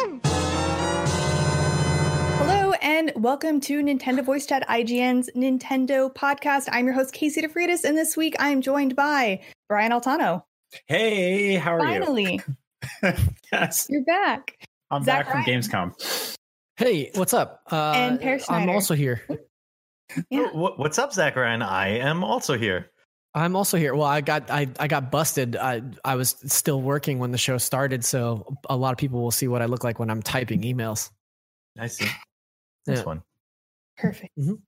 Awesome! Hello and welcome to Nintendo Voice Chat IGN's Nintendo podcast. I'm your host Casey DeFreitas, and this week I'm joined by Brian Altano. Hey, how are Finally, you? Finally, yes, you're back. I'm Zach back from Gamescom. Hey, what's up? Uh, And Peer I'm also here. Yeah. What's up, Zachary? And I am also here. I'm also here. Well, I got I, I got busted. I I was still working when the show started, so a lot of people will see what I look like when I'm typing emails. I see. That's Yeah. fun. Perfect. Mhm.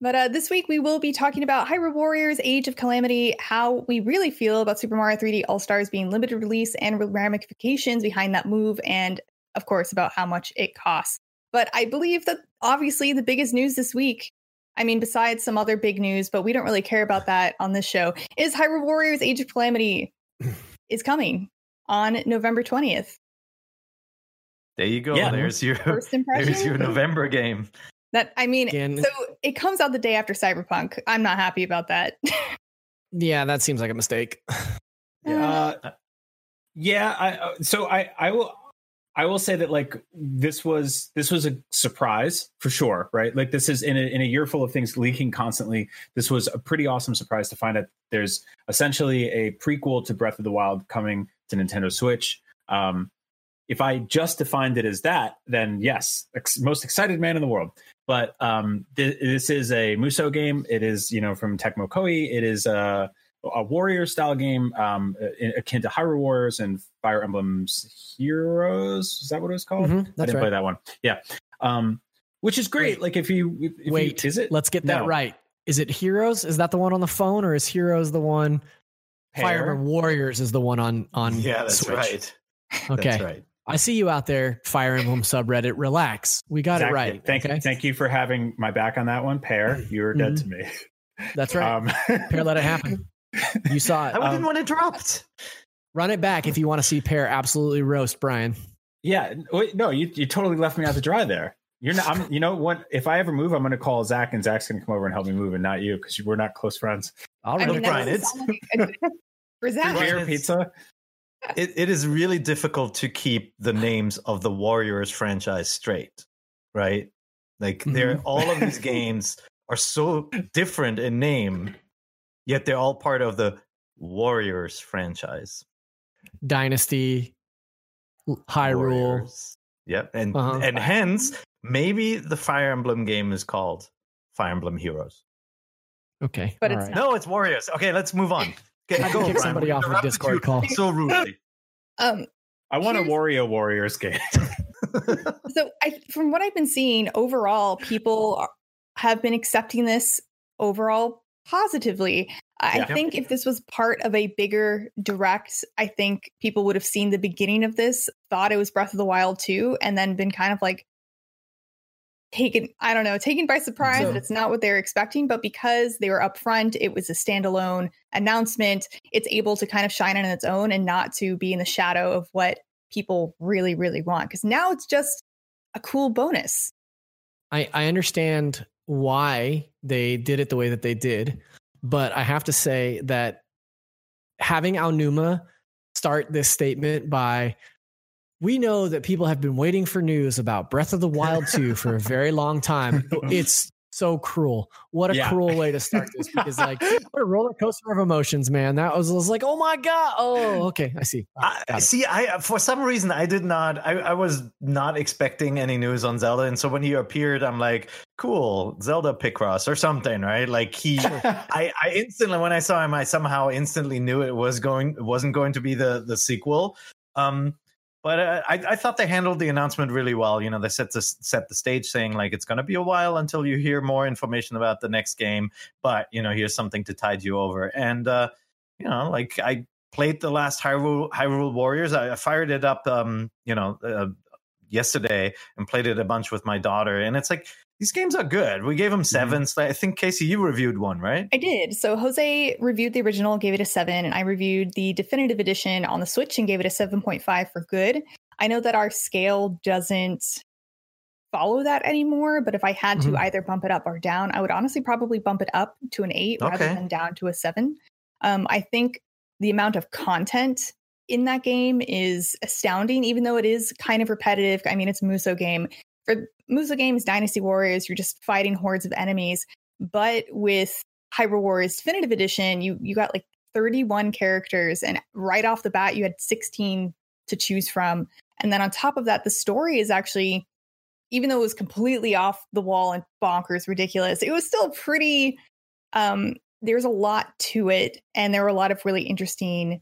But uh, this week we will be talking about Hyrule Warriors Age of Calamity, how we really feel about Super Mario 3D All Stars being limited release and ramifications behind that move, and of course about how much it costs. But I believe that obviously the biggest news this week, I mean, besides some other big news, but we don't really care about that on this show, is Hyrule Warriors Age of Calamity is coming on November 20th. There you go. Yeah. There's your First impression? there's your November game. That I mean, Again- so it comes out the day after Cyberpunk. I'm not happy about that. Yeah, that seems like a mistake. Uh, yeah, I, uh, so I I will I will say that like this was this was a surprise for sure, right? Like this is in a, in a year full of things leaking constantly. This was a pretty awesome surprise to find out there's essentially a prequel to Breath of the Wild coming to Nintendo Switch. Um, if I just defined it as that, then yes, ex- most excited man in the world. But um, th- this is a Musou game. It is you know from Tecmo Koei. It is a a warrior style game um, uh, akin to Hyrule Warriors and Fire Emblem's Heroes. Is that what it was called? Mhm, I didn't play that one. Yeah, um, which is great. Wait. like if you if you- Wait, is it? Let's get that No. right. Is it Heroes? Is that the one on the phone, or is Heroes the one? Fire Peer? Emblem Warriors is the one on on Yeah, that's Switch. right. Okay, That's right. I see you out there, Fire Emblem subreddit. Relax, we got it right. Thank okay? you. Thank you for having my back on that one, Peer. You were dead to me. That's right. Um, Peer, let it happen. You saw it. I didn't Um, want it dropped. Run it back if you want to see Peer absolutely roast Brian. Yeah, wait, no, you you totally left me out to dry there. You're not. I'm. You know what? If I ever move, I'm going to call Zach, and Zach's going to come over and help me move, and not you because we're not close friends. All I mean, Brian, it's- sound like a- for Zach, it's- pizza. It, it is really difficult to keep the names of the Warriors franchise straight, right? Like they're all of these games are so different in name, yet they're all part of the Warriors franchise. Dynasty, Hyrule. Warriors. Yep, and Uh-huh. and hence maybe the Fire Emblem game is called Fire Emblem Heroes. Okay. But all it's right. not. No, it's Warriors. Okay, let's move on. Okay, Had to kick Brian. somebody off the Discord call. so rudely. um, I want a Here's- Wario Warriors game. so I, from what I've been seeing overall, people are- have been accepting this overall positively. I Yeah. think if this was part of a bigger direct, I think people would have seen the beginning of this, thought it was Breath of the Wild 2, and then been kind of like taken, I don't know, taken by surprise So- that it's not what they were expecting. But because they were upfront, it was a standalone announcement, it's able to kind of shine on its own and not to be in the shadow of what people really, really want. Because now it's just a cool bonus. I, I understand why they did it the way that they did, but I have to say that having Aonuma start this statement by we know that people have been waiting for news about Breath of the Wild 2 for a very long time. It's so cruel. What a Yeah. cruel way to start this because like what a roller coaster of emotions, man. That was, was like, oh my God. Oh, okay. I see. I, see, I for some reason I did not. I, I was not expecting any news on Zelda, and so when he appeared, I'm like, "Cool, Zelda Picross or something, right?" Like he, I, I instantly when I saw him, I somehow instantly knew it was going, it wasn't going to be the the sequel. Um, but uh, I, I thought they handled the announcement really well. You know, they set the set the stage, saying like it's going to be a while until you hear more information about the next game, but you know, here's something to tide you over. And uh, you know, like I played the last Hyrule Hyrule Warriors. I, I fired it up, um, you know, uh, yesterday and played it a bunch with my daughter, and it's like these games are good. We gave them 7s I think Casey, you reviewed one, right? I did. So Jose reviewed the original, gave it a seven, and I reviewed the definitive edition on the Switch and gave it a 7.5 for good. I know that our scale doesn't follow that anymore, but if I had to Mhm. either bump it up or down, I would honestly probably bump it up to an eight rather than down to a seven. Um, I think the amount of content in that game is astounding, even though it is kind of repetitive. I mean, it's a Musou game. For Musou games, Dynasty Warriors, you're just fighting hordes of enemies. But with Hyrule Warriors Definitive Edition, you you got like 31 characters, and right off the bat, you had 16 to choose from. And then on top of that, the story is actually, even though it was completely off the wall and bonkers, ridiculous, it was still pretty. Um, there's a lot to it, and there were a lot of really interesting.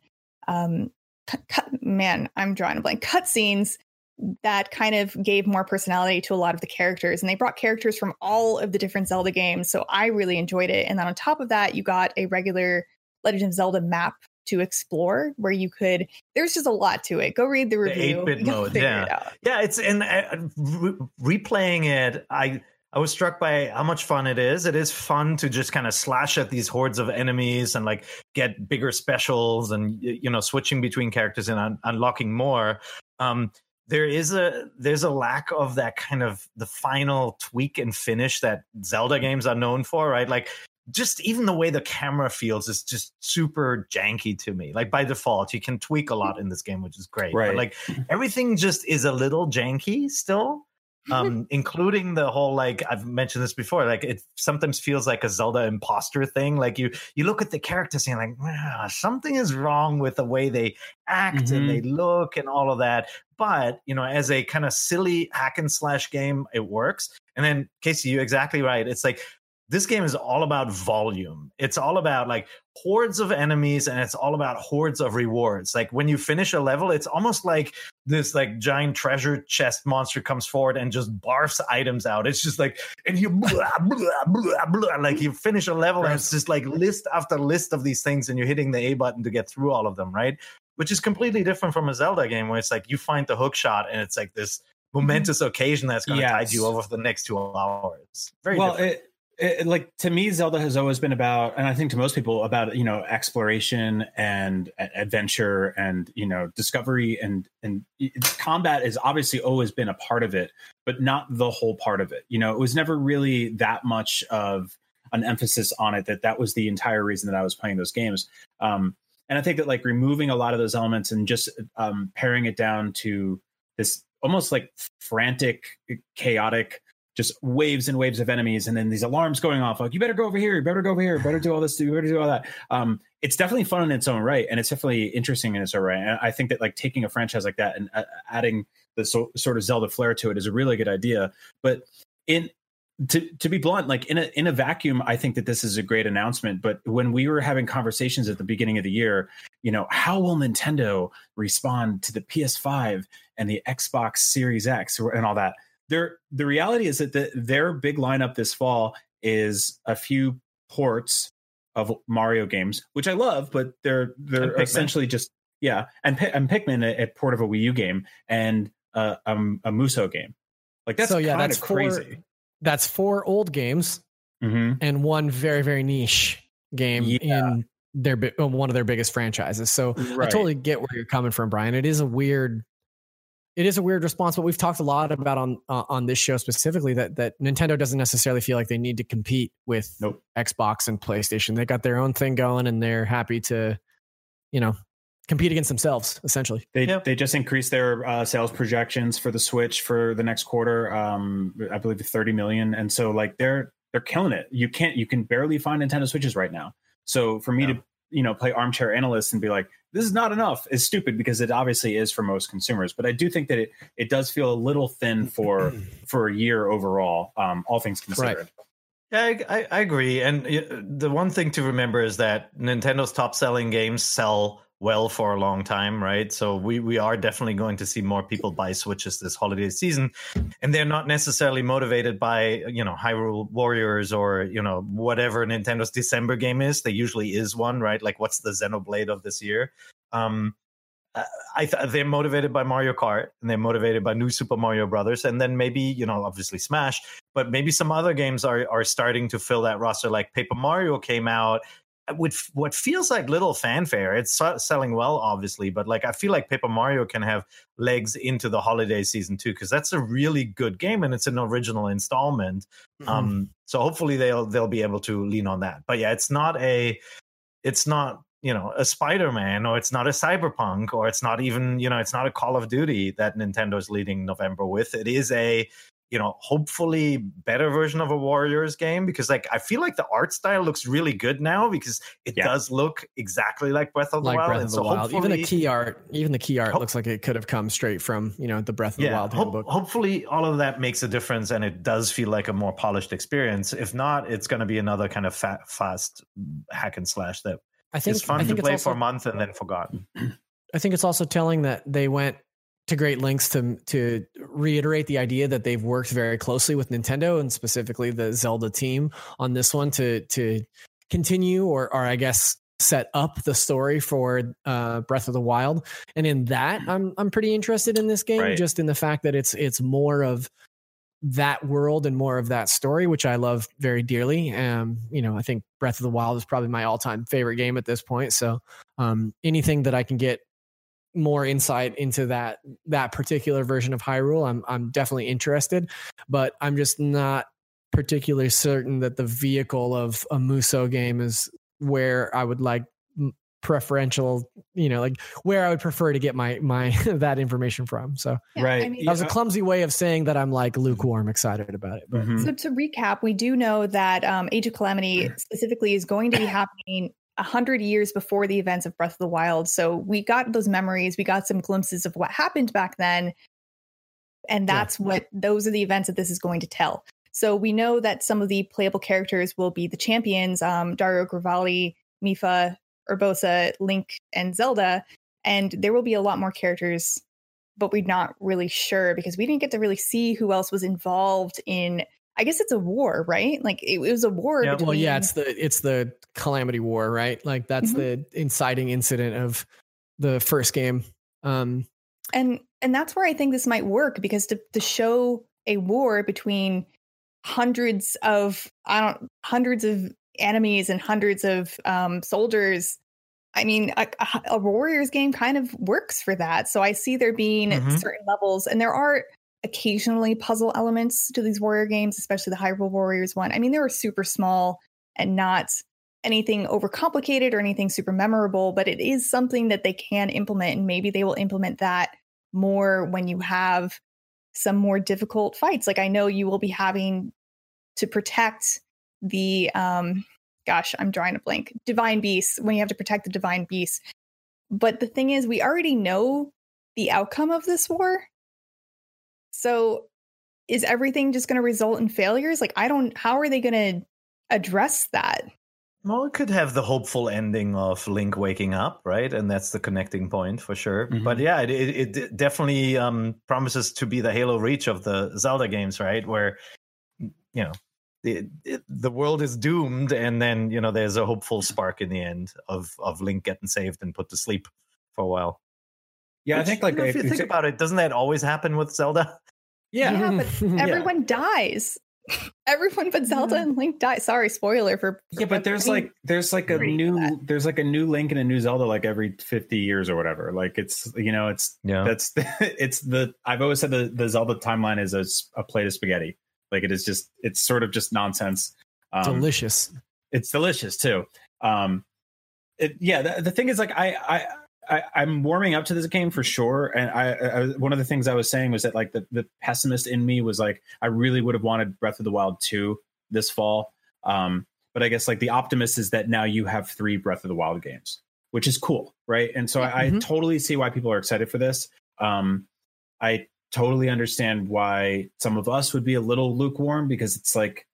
Um, cut, cut, man, I'm drawing a blank. Cutscenes that kind of gave more personality to a lot of the characters, and they brought characters from all of the different Zelda games. So I really enjoyed it. And then on top of that, you got a regular Legend of Zelda map to explore where you could there's just a lot to it go read the review the 8-bit mode yeah it yeah it's and uh, re- replaying it i i was struck by how much fun it is it is fun to just kind of slash at these hordes of enemies and like get bigger specials and you know switching between characters and un- unlocking more um there is a there's a lack of that kind of the final tweak and finish that Zelda mm-hmm. games are known for, right? Like just even the way the camera feels is just super janky to me. Like by default, you can tweak a lot in this game, which is great. Right. But like everything just is a little janky still. Um, including the whole like I've mentioned this before, like it sometimes feels like a Zelda imposter thing. Like you you look at the characters and you're like, ah, something is wrong with the way they act mm-hmm. and they look and all of that. But you know, as a kind of silly hack and slash game, it works. And then Casey, you're exactly right. It's like this game is all about volume. It's all about like hordes of enemies and it's all about hordes of rewards. Like when you finish a level, it's almost like this like giant treasure chest monster comes forward and just barfs items out. It's just like and you blah, blah, blah, blah, like you finish a level and it's just like list after list of these things and you're hitting the A button to get through all of them, right? Which is completely different from a Zelda game where it's like you find the hook shot and it's like this momentous occasion that's going to yes. tide you over for the next two hours. Very well, different. it it, like to me zelda has always been about and i think to most people about you know exploration and adventure and you know discovery and and combat has obviously always been a part of it but not the whole part of it. You know it was never really that much of an emphasis on it that that was the entire reason that i was playing those games. Um and i think that like removing a lot of those elements and just um paring it down to this almost like frantic chaotic just waves and waves of enemies and then these alarms going off like you better go over here you better go over here better do all this you better do all that. Um, it's definitely fun in its own right and it's definitely interesting in its own right and i think that like taking a franchise like that and uh, adding the so, sort of zelda flair to it is a really good idea but in to to be blunt like in a in a vacuum i think that this is a great announcement but when we were having conversations at the beginning of the year you know how will nintendo respond to the ps5 and the xbox series x and all that their the reality is that the, their big lineup this fall is a few ports of Mario games, which I love, but they're they're essentially just yeah, and and Pikmin a, a, port of a Wii U game and uh, um, a Musou game. Like that's so yeah, that's crazy. That's four old games mm-hmm. and one very very niche game yeah. in their one of their biggest franchises. So right. I totally get where you're coming from, Brian. It is a weird it is a weird response, but we've talked a lot about on uh, on this show specifically that that Nintendo doesn't necessarily feel like they need to compete with nope. Xbox and PlayStation. They got their own thing going, and they're happy to, you know, compete against themselves. Essentially, they yep. they just increased their uh, sales projections for the Switch for the next quarter. Um, I believe thirty million, and so like they're they're killing it. You can't you can barely find Nintendo Switches right now. So for me yeah. to you know play armchair analyst and be like this is not enough is stupid because it obviously is for most consumers but i do think that it it does feel a little thin for for a year overall um all things considered right. Yeah, I, I, agree. And the one thing to remember is that Nintendo's top selling games sell well for a long time, right? So we we are definitely going to see more people buy Switches this holiday season, and they're not necessarily motivated by you know Hyrule Warriors or you know whatever Nintendo's December game is. There usually is one, right? Like what's the Xenoblade of this year? Um, I th- they're motivated by Mario Kart and they're motivated by New Super Mario Brothers, and then maybe you know obviously Smash, but maybe some other games are are starting to fill that roster. Like Paper Mario came out with what feels like little fanfare. It's selling well, obviously, but like I feel like Paper Mario can have legs into the holiday season too, because that's a really good game and it's an original installment. Mm-hmm. Um, so hopefully they'll they'll be able to lean on that. But yeah, it's not a it's not you know a spider-man or it's not a cyberpunk or it's not even you know it's not a call of duty that nintendo's leading november with it is a you know hopefully better version of a warriors game because like i feel like the art style looks really good now because it yeah. does look exactly like breath of the like wild breath of the so wild even the key art even the key art looks like it could have come straight from you know the breath of yeah, the wild handbook. hopefully all of that makes a difference and it does feel like a more polished experience if not it's going to be another kind of fat, fast hack and slash that I think it's fun I think to play also, for a month and then forgotten. I think it's also telling that they went to great lengths to to reiterate the idea that they've worked very closely with Nintendo and specifically the Zelda team on this one to to continue or or I guess set up the story for uh, Breath of the Wild. And in that, I'm I'm pretty interested in this game, right. just in the fact that it's it's more of that world and more of that story, which I love very dearly. Um, you know, I think Breath of the Wild is probably my all-time favorite game at this point. So, um, anything that I can get more insight into that that particular version of Hyrule, I'm I'm definitely interested. But I'm just not particularly certain that the vehicle of a Musou game is where I would like preferential you know like where i would prefer to get my my that information from so yeah, right I mean, that was a clumsy way of saying that i'm like lukewarm excited about it mm-hmm. so to recap we do know that um, age of calamity specifically is going to be happening a hundred years before the events of breath of the wild so we got those memories we got some glimpses of what happened back then and that's yeah. what those are the events that this is going to tell so we know that some of the playable characters will be the champions um, Daruk, Revali, Mipha, Urbosa, Link, and Zelda. And there will be a lot more characters, but we're not really sure because we didn't get to really see who else was involved in. I guess it's a war, right? Like it, it was a war. Yeah, between... Well, yeah, it's the it's the Calamity War, right? Like that's mm-hmm. the inciting incident of the first game. Um, and and that's where I think this might work because to to show a war between hundreds of I don't hundreds of enemies and hundreds of um, soldiers I mean, a, a, Warriors game kind of works for that. So I see there being mm-hmm. certain levels, and there are occasionally puzzle elements to these Warrior games, especially the Hyrule Warriors one. I mean, they were super small and not anything overcomplicated or anything super memorable, but it is something that they can implement, and maybe they will implement that more when you have some more difficult fights. Like I know you will be having to protect the um gosh, I'm drawing a blank. Divine beasts when you have to protect the divine beasts. But the thing is, we already know the outcome of this war. So is everything just going to result in failures? Like, I don't, how are they going to address that? Well, it could have the hopeful ending of Link waking up, right? And that's the connecting point for sure. Mm-hmm. But yeah, it, it, it definitely um, promises to be the Halo Reach of the Zelda games, right? Where, you know, the the world is doomed, and then you know there's a hopeful spark in the end of of Link getting saved and put to sleep for a while. Yeah, Which, I think like if you think about it, doesn't that always happen with Zelda? Yeah, yeah but everyone yeah. dies. Everyone but Zelda and Link die. Sorry, spoiler for. for yeah, but there's like there's like a new that. there's like a new Link and a new Zelda like every 50 years or whatever. Like it's you know it's yeah that's the, it's the I've always said the the Zelda timeline is a, a plate of spaghetti. Like it is just it's sort of just nonsense. Um, delicious. It's delicious too. Um, it, yeah, the, the thing is like I I. I, am warming up to this game for sure, and I, I, one of the things I was saying was that like the, the pessimist in me was like I really would have wanted Breath of the Wild two this fall, um, but I guess like the optimist is that now you have three Breath of the Wild games, which is cool, right? And so I, mm-hmm. I totally see why people are excited for this. Um, I totally understand why some of us would be a little lukewarm because it's like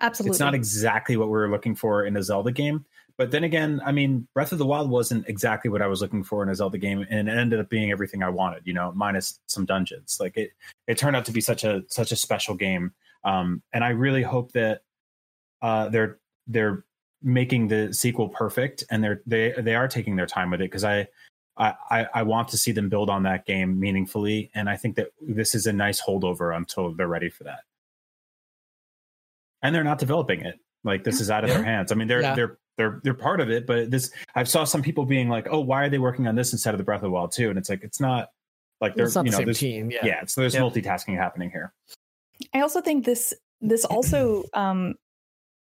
absolutely it's not exactly what we were looking for in a Zelda game. But then again, I mean, Breath of the Wild wasn't exactly what I was looking for in a Zelda game, and it ended up being everything I wanted. You know, minus some dungeons. Like it, it turned out to be such a such a special game. Um, and I really hope that uh, they're they're making the sequel perfect, and they're they they are taking their time with it because I I, I, want to see them build on that game meaningfully, and I think that this is a nice holdover until they're ready for that. And they're not developing it; like this is out of yeah. their hands. I mean, they're yeah. they're they're they're part of it, but this I saw some people being like, "Oh, why are they working on this instead of the Breath of the Wild too?" And it's like it's not like they're not you know the team. Yeah, yeah. So there's yeah. multitasking happening here. I also think this this also um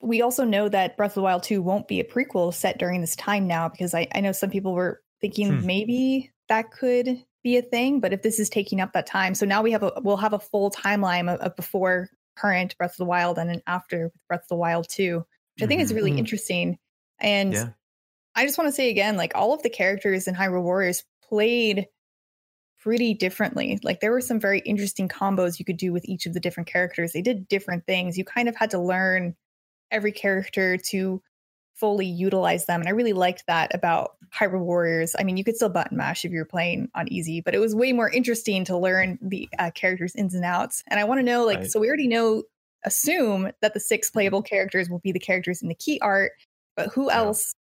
we also know that Breath of the Wild 2 won't be a prequel set during this time now because I, I know some people were thinking Hmm. maybe that could be a thing, but if this is taking up that time, so now we have a we'll have a full timeline of, of before current Breath of the Wild and then after with Breath of the Wild 2, which I think is really Mhm. interesting. And Yeah. I just want to say again, like all of the characters in Hyrule Warriors played pretty differently. Like there were some very interesting combos you could do with each of the different characters. They did different things. You kind of had to learn every character to fully utilize them. And I really liked that about Hyrule Warriors. I mean, you could still button mash if you're playing on easy, but it was way more interesting to learn the uh, characters' ins and outs. And I want to know, like, Right. so we already know, assume that the six playable characters will be the characters in the key art, but who Yeah. else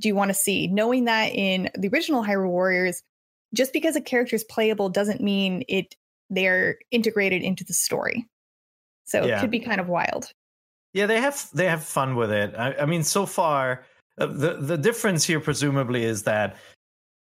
do you want to see? Knowing that in the original Hyrule Warriors, just because a character is playable doesn't mean it they're integrated into the story. So Yeah. it could be kind of wild. Yeah, they have they have fun with it. I, I mean, so far, uh, the the difference here presumably is that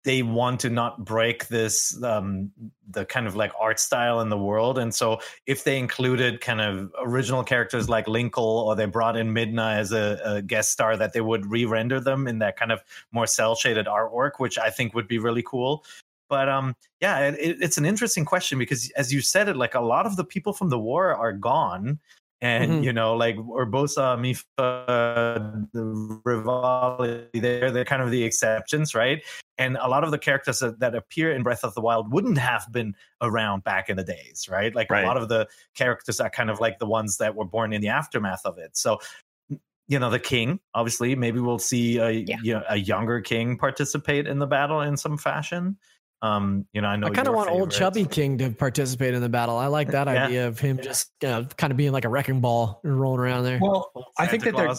they want to not break this um the kind of like art style in the world. And so if they included kind of original characters like linkle or they brought in midna as a, a guest star that they would re-render them in that kind of more cell shaded artwork which i think would be really cool. But um yeah it, it- it's an interesting question because as you said it like a lot of the people from the war are gone and Mhm. you know like urbosa Mipha the Revali they're, they're kind of the exceptions right and a lot of the characters that, that appear in breath of the wild wouldn't have been around back in the days right like Right. a lot of the characters are kind of like the ones that were born in the aftermath of it so you know the king obviously maybe we'll see a, Yeah. you know, a younger king participate in the battle in some fashion um you know i know I kind of your want old chubby King to participate in the battle. I like that Yeah. idea of him just uh, kind of being like a wrecking ball and rolling around there. Well, Old I think Santa that they're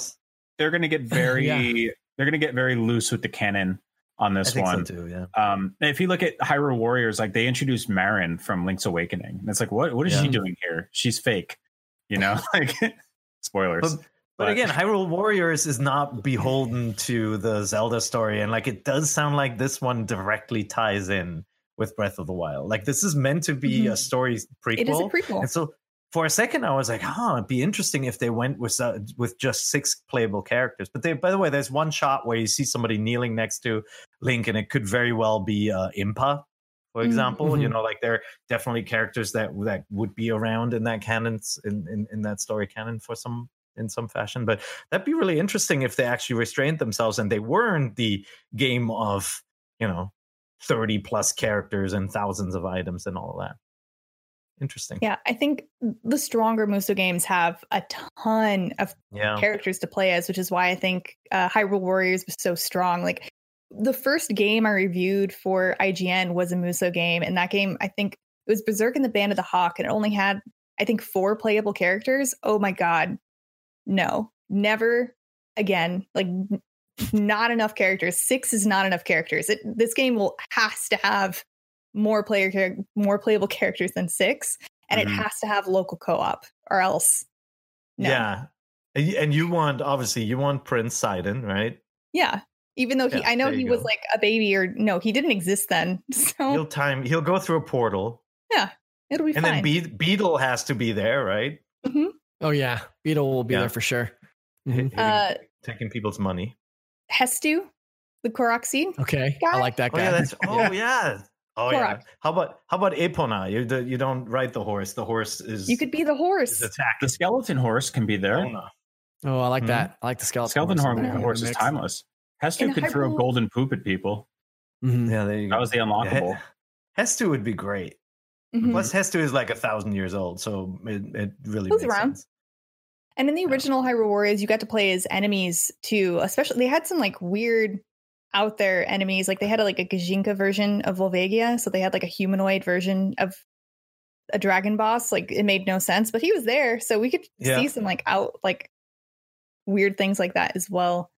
they're going to get very Yeah. they're going to get very loose with the canon on I this think one. so too yeah Um, if you look at Hyrule Warriors, like they introduced Marin from Link's Awakening, and it's like, what what is she doing here? She's fake, you know. like spoilers. But, but again, Hyrule Warriors is not beholden to the Zelda story, and like it does sound like this one directly ties in with Breath of the Wild. Like this is meant to be Mhm. a story prequel, It is a prequel. and so for a second I was like, "Huh, it'd be interesting if they went with uh, with just six playable characters." But they, by the way, there's one shot where you see somebody kneeling next to Link, and it could very well be uh, Impa, for Mm. example. You Mhm. know, like they're definitely characters that that would be around in that canon in, in in that story canon for some in some fashion. But that'd be really interesting if they actually restrained themselves and they weren't the game of you know 30 plus characters and thousands of items and all of that. Interesting. Yeah, I think the stronger Musou games have a ton of Yeah. characters to play as, which is why I think uh, Hyrule Warriors was so strong. Like the first game I reviewed for IGN was a Musou game, and that game I think it was Berserk and the Band of the Hawk, and it only had I think four playable characters. Oh my god, no, never again. Like not enough characters. Six is not enough characters. It, this game will has to have more player more playable characters than six, and Mhm. it has to have local co-op, or else. No. Yeah. And you want obviously you want Prince Sidon, right? Yeah. Even though he, Yeah, I know he you was like a baby, or no, he didn't exist then. So He'll time he'll go through a portal. Yeah, it'll be And fine. then Be- Beedle has to be there, right? Oh yeah, Beedle will be Yeah. there for sure. Mhm. Hitting- uh, taking people's money. Hestu, the Korok seed. Okay, Guy? I like that Oh guy. yeah, that's oh yeah. Oh yeah. How about how about Epona? You do, you don't ride the horse. The horse is You could be the horse. attacked. the skeleton horse can be there. Epona. oh, I like Mhm. that. I like the skeleton. skeleton horse horn in the- horse is timeless. Hestu In could throw Hyrule- golden poop at people. Mhm. Yeah, there you go. That was the unlockable. Hestu would be great. Mhm. Plus, Hestu is like a thousand years old, so it, it really Who's makes around? sense. And in the Yeah. original Hyrule Warriors, you got to play as enemies too. Especially, they had some like weird out there enemies. Like they had like a Gijinka version of Volvagia, so they had like a humanoid version of a dragon boss. Like it made no sense, but he was there, so we could Yeah. see some like out like weird things like that as well.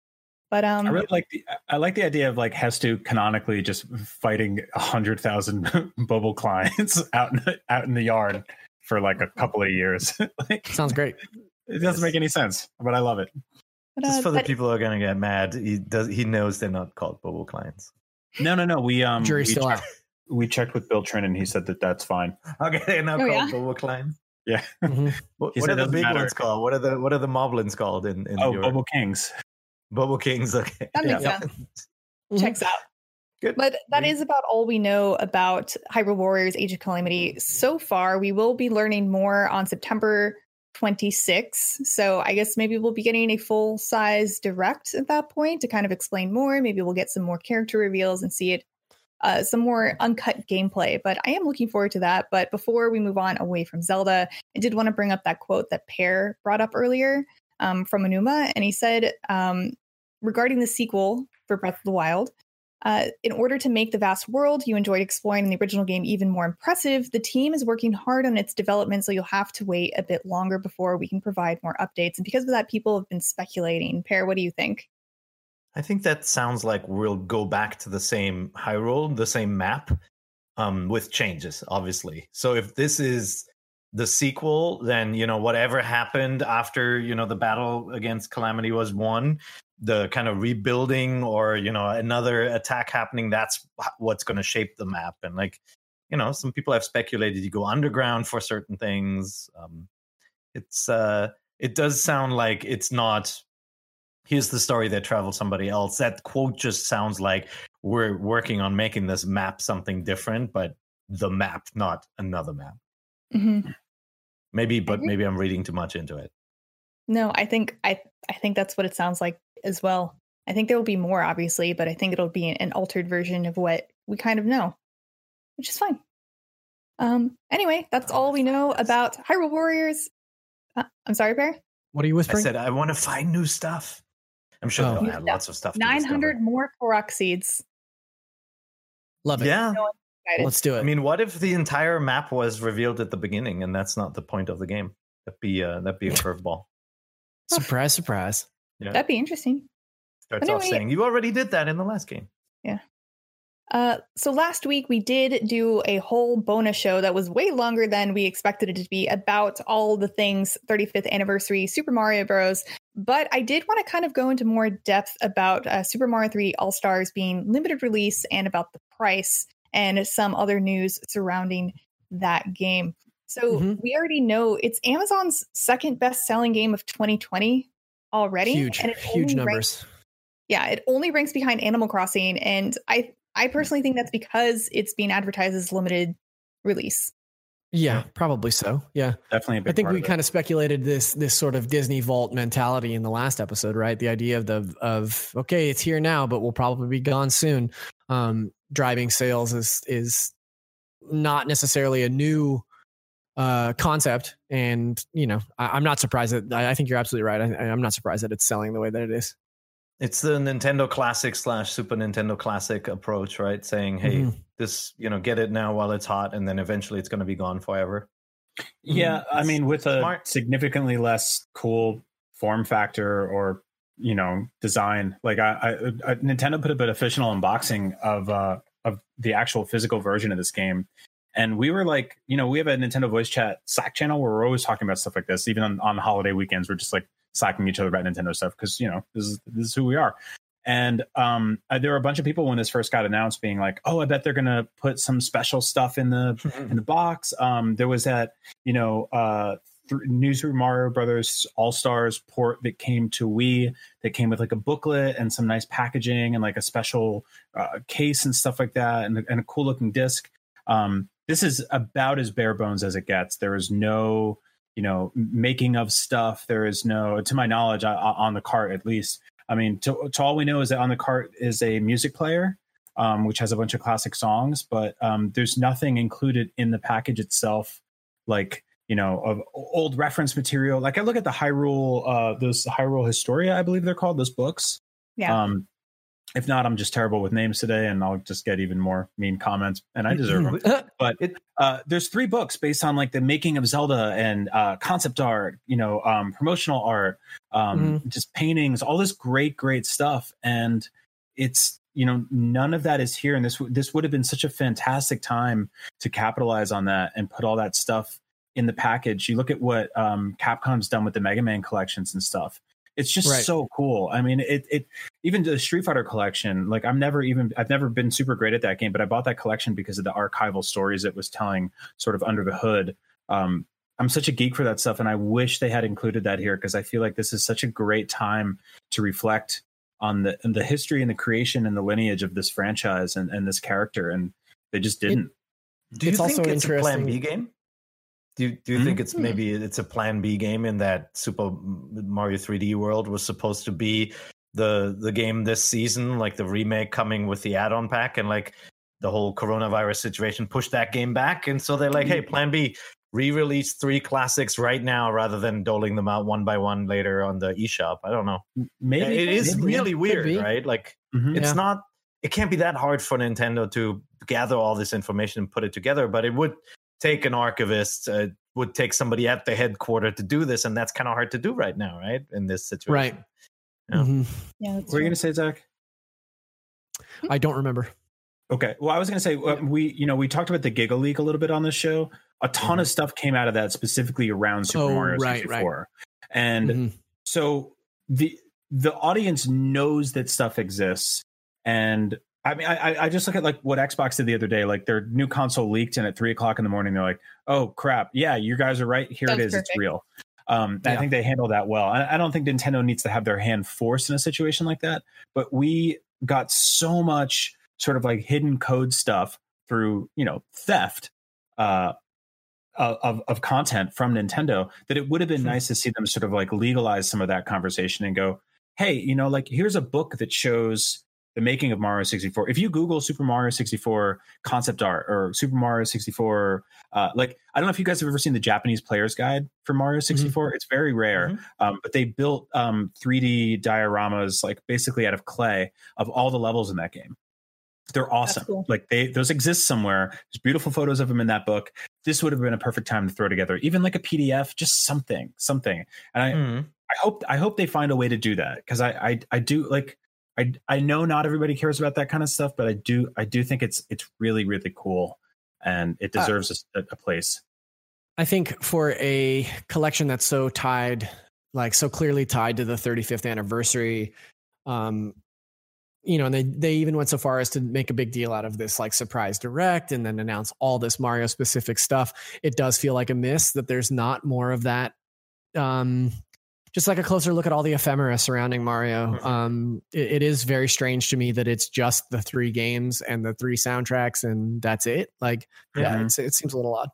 But um, I really like the I like the idea of like Hestu canonically just fighting a hundred thousand bubble clients out in the, out in the yard for like a couple of years. like, Sounds great. It doesn't make any sense, but I love it. but, Just uh, for the that- people who are gonna get mad, he does. He knows they're not called bubble clients. No, no, no. We um Jury's we still out. checked, we checked with Bill Trinen and he said that that's fine. Okay, they're not Oh, called yeah? bubble clients. Yeah. Mhm. What, what are the big matter. ones called? What are the what are the moblins called in, in Oh, your Bubble Kings. Bubble Kings? Okay. That makes Yeah. sense. Mhm. Checks out. Good. But that is about all we know about Hyrule Warriors Age of Calamity so far. We will be learning more on September 26. So I guess maybe we'll be getting a full size direct at that point to kind of explain more. Maybe we'll get some more character reveals and see it, uh, some more uncut gameplay. But I am looking forward to that. But before we move on away from Zelda, I did want to bring up that quote that Peer brought up earlier um, from Aonuma. And he said um, regarding the sequel for Breath of the Wild, uh, in order to make the vast world you enjoyed exploring in the original game even more impressive, the team is working hard on its development, so you'll have to wait a bit longer before we can provide more updates. And because of that, people have been speculating. Peer, what do you think? I think that sounds like we'll go back to the same Hyrule, the same map, um, with changes, obviously. So if this is the sequel, then you know whatever happened after you know the battle against Calamity was won, the kind of rebuilding or you know another attack happening, that's what's going to shape the map. And like you know, some people have speculated you go underground for certain things. Um, it's uh, it does sound like it's not here's the story that travels somebody else. That quote just sounds like we're working on making this map something different, but the map, not another map. Mm-hmm. Maybe, but agree. maybe I'm reading too much into it. No, I think I I think that's what it sounds like as well. I think there will be more, obviously, but I think it'll be an altered version of what we kind of know, which is fine. Um. Anyway, that's all we know about Hyrule Warriors. Uh, I'm sorry, Peer. What are you whispering? I said I want to find new stuff. I'm sure Oh. they'll New have lots of stuff. Nine hundred discover. more Korok seeds. Love it. Yeah. Excited. Let's do it. I mean, what if the entire map was revealed at the beginning, and that's not the point of the game? That'd be uh, that'd be a curveball. surprise, surprise. That'd be interesting. Starts off saying you already did that in the last game. Yeah. Uh, so last week we did do a whole bonus show that was way longer than we expected it to be about all the things 35th anniversary Super Mario Bros. But I did want to kind of go into more depth about uh, Super Mario 3 All Stars being limited release and about the price and some other news surrounding that game. So Mhm. we already know it's Amazon's second best selling game of 2020 already. Huge, and it huge only ranks numbers. yeah, it only ranks behind Animal Crossing, and I I personally think that's because it's being advertised as limited release. Yeah, probably so. Yeah. Definitely a big I think part we of it. kind of speculated this this sort of Disney Vault mentality in the last episode, right? The idea of the of okay, it's here now, but we'll probably be gone soon. Um, driving sales is is not necessarily a new uh, concept, and you know, I, I'm not surprised that I, I think you're absolutely right. I, I'm not surprised that it's selling the way that it is. It's the Nintendo Classic slash Super Nintendo Classic approach, right? Saying, hey, Mhm. this, you know, get it now while it's hot, and then eventually it's going to be gone forever. Yeah, I mean, with a Smart. significantly less cool form factor or you know design, like I, I, I Nintendo put up an official unboxing of uh of the actual physical version of this game, and we were like, you know, we have a Nintendo voice chat Slack channel where we're always talking about stuff like this. Even on, on holiday weekends, we're just like slacking each other about Nintendo stuff because you know this is this is who we are. And um, uh, there were a bunch of people when this first got announced, being like, "Oh, I bet they're gonna put some special stuff in the in the box. Um, there was that, you know, uh, th- New Super Mario Brothers All Stars port that came to Wii that came with like a booklet and some nice packaging and like a special uh, case and stuff like that and, and a cool looking disc. Um, this is about as bare bones as it gets. There is no, you know, making of stuff. There is no, to my knowledge, uh, on the cart at least. I mean, to, to all we know is that on the cart is a music player um, which has a bunch of classic songs, but um, there's nothing included in the package itself, like you know, of old reference material. Like I look at the Hyrule, uh, those Hyrule Historia, I believe they're called, those books. Yeah. Um, if not, I'm just terrible with names today, and I'll just get even more mean comments, and I deserve them. But uh, there's three books based on like the making of Zelda and uh, concept art, you know, um, promotional art, um, just paintings, all this great, great stuff, and it's you know none of that is here, and this this would have been such a fantastic time to capitalize on that and put all that stuff in the package. You look at what um, Capcom's done with the Mega Man collections and stuff. It's just Right. so cool. I mean, it it even the Street Fighter collection. Like I'm never even I've never been super great at that game, but I bought that collection because of the archival stories it was telling, sort of under the hood. Um, I'm such a geek for that stuff, and I wish they had included that here because I feel like this is such a great time to reflect on the the history and the creation and the lineage of this franchise and, and this character, and they just didn't. It, do you it's think also it's a Plan B game? Do you, do you Hmm? think it's maybe it's a Plan B game in that Super Mario 3D World was supposed to be the the game this season, like the remake coming with the add-on pack, and like the whole coronavirus situation pushed that game back, and so they're like, hey, Plan B, re-release three classics right now rather than doling them out one by one later on the eShop. I don't know. Maybe it is maybe, really weird, right? Like Mhm. it's Yeah. not it can't be that hard for nintendo to gather all this information and put it together but it would take an archivist uh, would take somebody at the headquarter to do this and that's kind of hard to do right now right in this situation Right. Yeah. Mhm. Yeah, that's What were you going to say, Zach? I don't remember. Okay. Well, I was going to say uh, we, you know, we talked about the Gigaleak a little bit on this show. A ton of stuff came out of that specifically around Super Oh, Mario right, 64. And Mhm. so the the audience knows that stuff exists and i mean I, I just look at like what xbox did the other day like their new console leaked and at three o'clock in the morning they're like oh crap. Yeah you guys are right. Here Sounds it is. Perfect. it's real. Um i think they handle that well. I, I don't think nintendo needs to have their hand forced in a situation like that but we got so much sort of like hidden code stuff through you know theft uh of, of content from Nintendo that it would have been Hmm. nice to see them sort of like legalize some of that conversation and go, hey, you know, like here's a book that shows the making of Mario 64. If you Google Super Mario 64 concept art or Super Mario 64, uh, like I don't know if you guys have ever seen the Japanese player's guide for Mario 64. It's very rare, Mhm. um, but they built um, 3D dioramas, like basically out of clay, of all the levels in that game. They're awesome. cool. Like they those exist somewhere. There's beautiful photos of them in that book. This would have been a perfect time to throw together, even like a PDF, just something, something. And I, Mhm. I hope I hope they find a way to do that because I, I I do like I I know not everybody cares about that kind of stuff, but I do I do think it's it's really really cool and it Uh, deserves a, a place. I think for a collection that's so tied, like so clearly tied to the 35th anniversary, um, you know, and they they even went so far as to make a big deal out of this like surprise direct and then announce all this Mario specific stuff. It does feel like a miss that there's not more of that. Um, just like a closer look at all the ephemera surrounding Mario. Mhm. Um, it- it is very strange to me that it's just the three games and the three soundtracks and that's it. Like, yeah, Mhm. it's, it seems a little odd.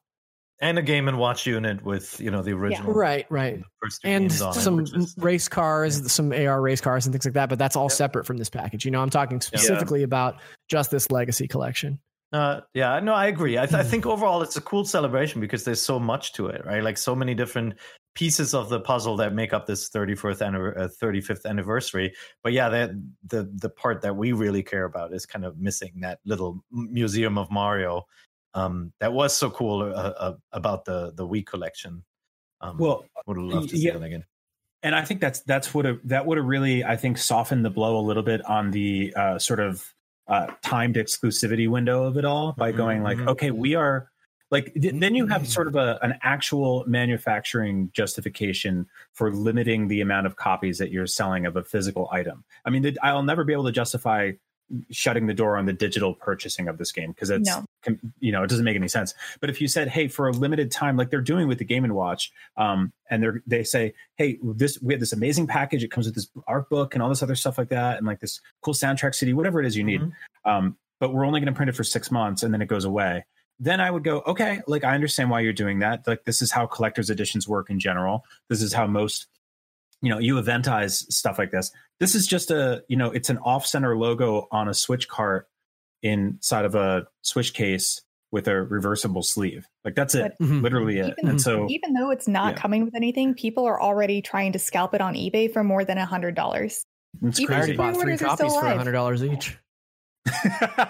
and a game and watch unit with you know the original Right, right. first and it, some which is- race cars, some AR race cars, and things like that. But that's all Yep. separate from this package. You know, I'm talking specifically about just this legacy collection. Uh, yeah, no, I agree. I, th- I Mhm. think overall it's a cool celebration because there's so much to it, right? Like so many different pieces of the puzzle that make up this 34th anniver- uh, 35th anniversary. But yeah, that the the part that we really care about is kind of missing that little museum of Mario um, that was so cool uh, uh, about the the Wii collection. Um, Well, would love to see yeah. that again. and I think that's that's what a, that would have really I think softened the blow a little bit on the uh, sort of uh, timed exclusivity window of it all by Mhm, going like, mhm. okay, we are like th- then you have sort of a an actual manufacturing justification for limiting the amount of copies that you're selling of a physical item. I mean, the, I'll never be able to justify shutting the door on the digital purchasing of this game because it's No. you know it doesn't make any sense but if you said hey for a limited time like they're doing with the game and watch um, and they're they say hey this we have this amazing package it comes with this art book and all this other stuff like that and like this cool soundtrack cd whatever it is you need Mhm. um, but we're only going to print it for six months and then it goes away then i would go okay like i understand why you're doing that like this is how collectors editions work in general this is how most you know you eventize stuff like this this is just a you know it's an off center logo on a switch cart inside of a switch case with a reversible sleeve like that's it But Mhm. literally it and so even though it's not yeah. coming with anything, people are already trying to scalp it on eBay for more than a hundred dollars. it's even I already crazy bought three Pre-orders are still copies for a hundred dollars each.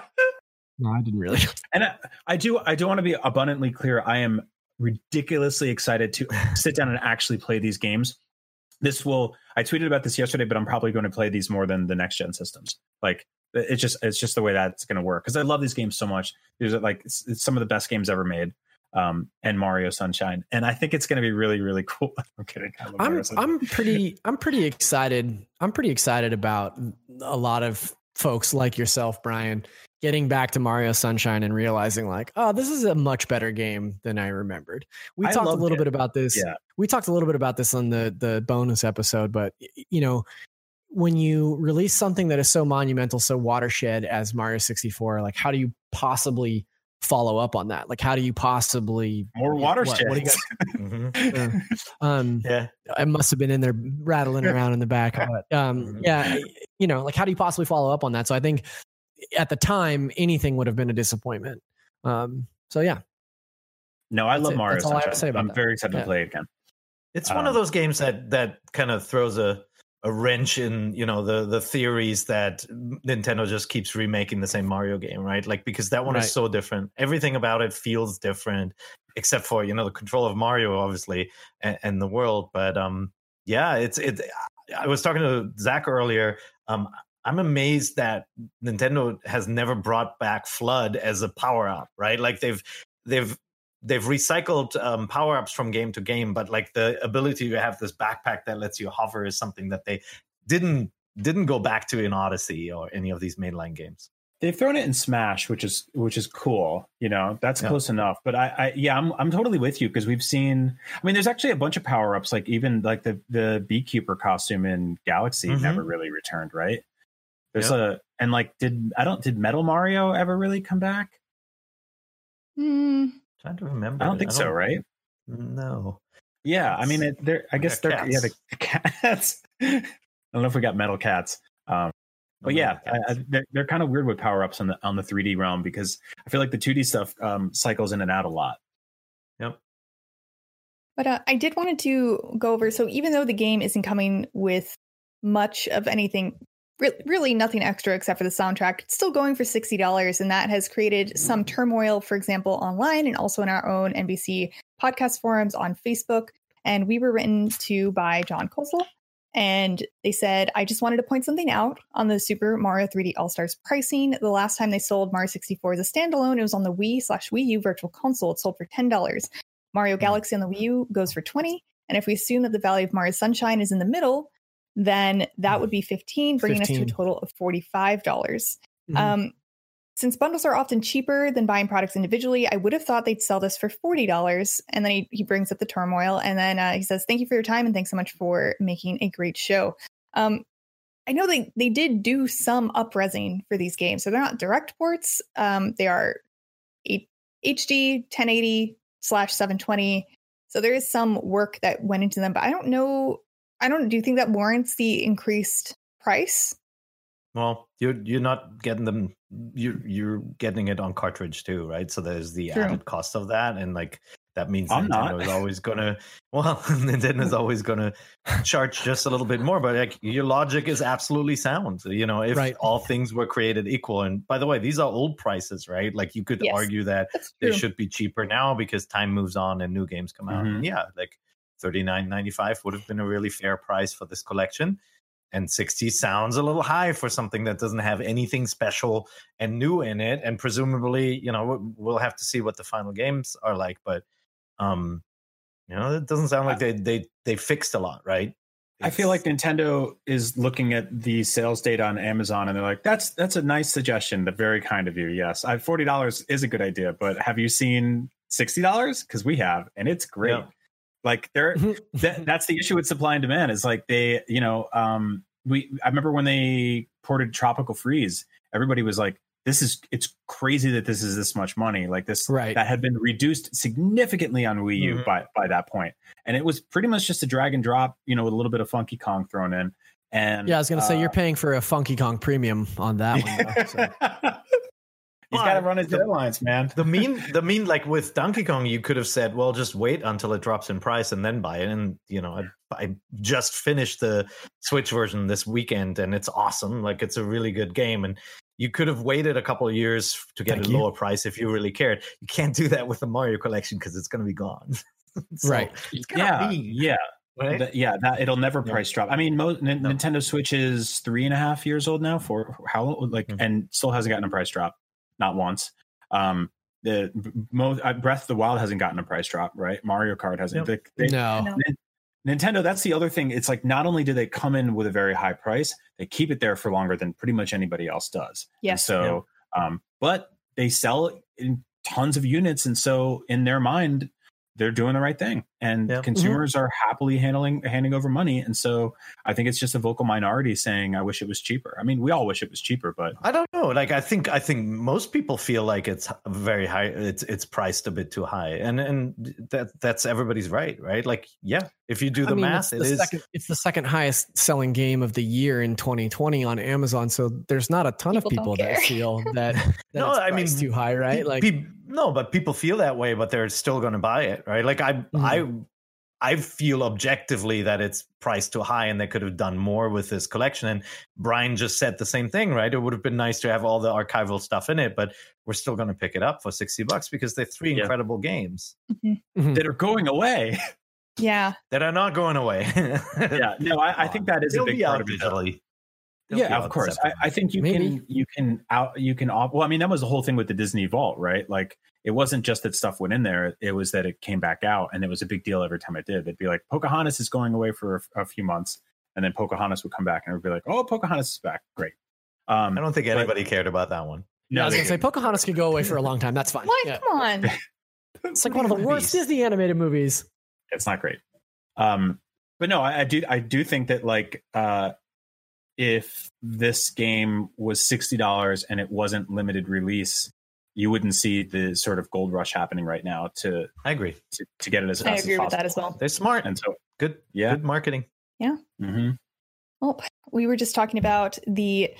No, I didn't really. and I, I do i do want to be abundantly clear i am ridiculously excited to sit down and actually play these games. This will i tweeted about this yesterday but i'm probably going to play these more than the next gen systems. Like it's just it's just the way that's going to work because i love these games so much. These are like it's, it's some of the best games ever made um and mario sunshine. And i think it's going to be really really cool. I'm kidding. I love Mario I'm I'm pretty I'm pretty excited. I'm pretty excited about a lot of folks like yourself, Brian, getting back to Mario Sunshine and realizing like, oh, this is a much better game than I remembered. We I talked a little it. bit about this. Yeah. We talked a little bit about this on the the bonus episode, but you know, when you release something that is so monumental, so watershed as Mario 64, like how do you possibly follow up on that? Like how do you possibly More what- what do you watersheds. got- Mhm. um Yeah. I must have been in there rattling around in the back. But um, Mhm. yeah, you know, like how do you possibly follow up on that? So I think at the time, anything would have been a disappointment. Um, so yeah, No, I That's love it. Mario That's all I have to say about I'm that. very excited Yeah. to play it again. It's one Um, of those games that that kind of throws a a wrench in you know the the theories that Nintendo just keeps remaking the same Mario game, right? Like because that one Right. is so different. Everything about it feels different, except for you know the control of Mario, obviously, and, and the world. But um, yeah, it's it. I was talking to Zach earlier. Um, I'm amazed that Nintendo has never brought back FLUDD as a power up, right? Like they've they've they've recycled um, power ups from game to game, but like the ability to have this backpack that lets you hover is something that they didn't didn't go back to in Odyssey or any of these mainline games. They've thrown it in Smash, which is which is cool. You know, that's Yeah. close enough. But I, I yeah, I'm I'm totally with you because we've seen. I mean, there's actually a bunch of power ups, like even like the the beekeeper costume in Galaxy Mhm. never really returned, right? There's a and like did I don't did Metal Mario ever really come back? Hmm. Trying to remember. I don't it. think so, right? No. Yeah, I mean, it, they're I guess got they're yeah the cats. I don't know if we got metal cats. Um, but yeah, I, I, they're, they're kind of weird with power ups on the on the 3D realm because I feel like the 2D stuff um, cycles in and out a lot. Yep. But uh, I did wanted to go over. So even though the game isn't coming with much of anything, re- really nothing extra except for the soundtrack, it's still going for sixty dollars, and that has created some turmoil. For example, online and also in our own NVC podcast forums on Facebook. And we were written to by John Kosel, and they said, "I just wanted to point something out on the Super Mario 3D All Stars pricing. The last time they sold Mario 64 as a standalone, it was on the Wii slash Wii U Virtual Console. It sold for ten dollars." Mario hmm. Galaxy on the Wii U goes for 20. And if we assume that the value of Mario Sunshine is in the middle, then that would be 15, bringing us to a total of $45. dollars Mhm. Um, since bundles are often cheaper than buying products individually, I would have thought they'd sell this for $40. And then he, he brings up the turmoil. And then uh, he says, Thank you for your time and thanks so much for making a great show. Um, I know they, they did do some upresing for these games. So they're not direct ports. Um, they are HD 1080 slash 720. So there is some work that went into them, but I don't know. I don't. Do you think that warrants the increased price? Well, you're you're not getting them. You're you're getting it on cartridge too, right? So there's the True. added cost of that, and like that means I'm Nintendo not. is always gonna. Well, Nintendo is always gonna charge just a little bit more, but like your logic is absolutely sound. You know, if Right. all things were created equal, and by the way, these are old prices, right? Like you could Yes. argue that That's they should be cheaper now because time moves on and new games come out. Mhm. And yeah, like thirty nine ninety five would have been a really fair price for this collection. And 60 sounds a little high for something that doesn't have anything special and new in it. And presumably, you know, we'll- have to see what the final games are like. But um, you know, it doesn't sound like they they they fixed a lot, right? I feel like Nintendo is looking at the sales data on Amazon and they're like, "That's that's a nice suggestion. But very kind of you. Yes, I forty dollars is a good idea, but have you seen sixty dollars? Because we have, and it's great. Yeah. Like there, that, that's the issue with supply and demand. Is like they, you know, um, we. I remember when they ported Tropical Freeze, everybody was like, "This is it's crazy that this is this much money." Like this, Right. That had been reduced significantly on Wii U Mhm. by by that point, and it was pretty much just a drag and drop, you know, with a little bit of Funky Kong thrown in. And yeah, I was gonna say uh, you're paying for a Funky Kong premium on that one. Though, so. He's got to run his the- deadlines, man. the mean the mean like with Donkey Kong, you could have said, well, just wait until it drops in price and then buy it. And you know, I, I just finished the Switch version this weekend, and it's awesome. Like it's a really good game, and you could have waited a couple of years to get Thank a you. lower price if you really cared. You can't do that with the Mario collection because it's going to be gone. So, Right. It's Yeah, of mean, yeah, right? Th- yeah. That it'll never Yeah. price drop. I mean, mo- N- No. Nintendo Switch is three and a half years old now. For how long? Like, Mhm. and still hasn't gotten a price drop, not once. Um, the most Breath of the Wild hasn't gotten a price drop, right? Mario Kart hasn't. Yep. They- they- no. No. Nintendo, that's the other thing. It's like not only do they come in with a very high price, they keep it there for longer than pretty much anybody else does. And Yes. so, um, but they sell in tons of units, and so in their mind, they're doing the right thing, and Yeah. Mm-hmm. consumers are happily handling handing over money. And so, I think it's just a vocal minority saying, "I wish it was cheaper." I mean, we all wish it was cheaper, but I don't know. Like I think I think most people feel like it's very high. It's it's priced a bit too high, and and that that's everybody's right, right? Like yeah, if you do the I mean, math, it's it the is. second it's the second highest selling game of the year in 2020 on Amazon. So there's not a ton People of people that feel that, that No, it's I mean, priced too high, right? Pe- Like peop- no, but people feel that way, but they're still going to buy it, right? Like I I mm-hmm. I feel objectively that it's priced too high, and they could have done more with this collection. And Brian just said the same thing, right? It would have been nice to have all the archival stuff in it, but we're still going to pick it up for sixty bucks because they're three Yeah. incredible games Mhm. that are going away. Yeah. that are not going away. yeah, no, I, I think that is They'll a big be part out of it. Digitally. They'll yeah, of course. I. I think you Maybe. can you can out you can op- well. I mean, that was the whole thing with the Disney Vault, right? Like, it wasn't just that stuff went in there; it was that it came back out, and it was a big deal every time it did. They'd be like, "Pocahontas is going away for a, a few months," and then Pocahontas would come back, and it would be like, "Oh, Pocahontas is back! Great." Um, I don't think anybody cared about that one. yeah, I was gonna say didn't. Pocahontas could go away for a long time. That's fine. What? Yeah. Come on. It's like one of the worst Disney animated movies. it's not great. Um, but no, I, I do I do think that like uh, if this game was sixty dollars and it wasn't limited release, you wouldn't see the sort of gold rush happening right now to I agree. to, to get it as I agree as with that as well. They're smart. And so Good. Yeah. Good marketing. mhm. Well, we were just talking about the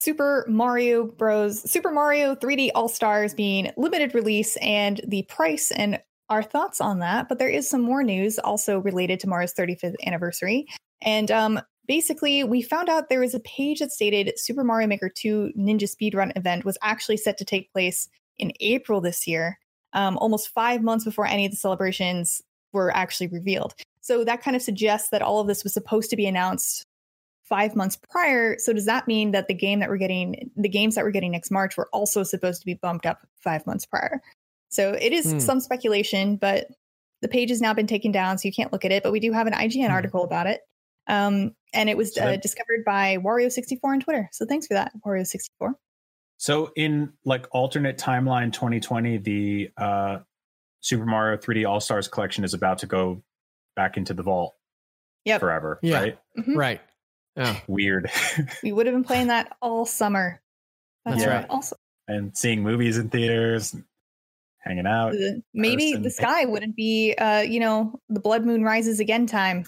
Super Mario Bros. Super Mario 3D All Stars being limited release and the price and our thoughts on that. But there is some more news also related to Mario's 35th anniversary. And um, basically, we found out there was a page that stated Super Mario Maker 2 Ninja Speedrun event was actually set to take place in April this year, um, almost five months before any of the celebrations were actually revealed. So that kind of suggests that all of this was supposed to be announced five months prior. So does that mean that the game that we're getting, the games that we're getting next March, were also supposed to be bumped up five months prior? So it is Hmm. some speculation, but the page has now been taken down, so you can't look at it. But we do have an IGN Hmm. article about it, um, and it was So uh, that- discovered by Wario64 on Twitter. So thanks for that, Wario64. So in like alternate timeline 2020, the uh, Super Mario 3D All Stars collection is about to go back into the vault Yep. forever. Yeah. Right? Mhm. Right. Yeah. Weird. We would have been playing that all summer. That's Uh, right. Also, and seeing movies in theaters, hanging out. maybe person. the sky wouldn't be, uh, you know, the blood moon rises again time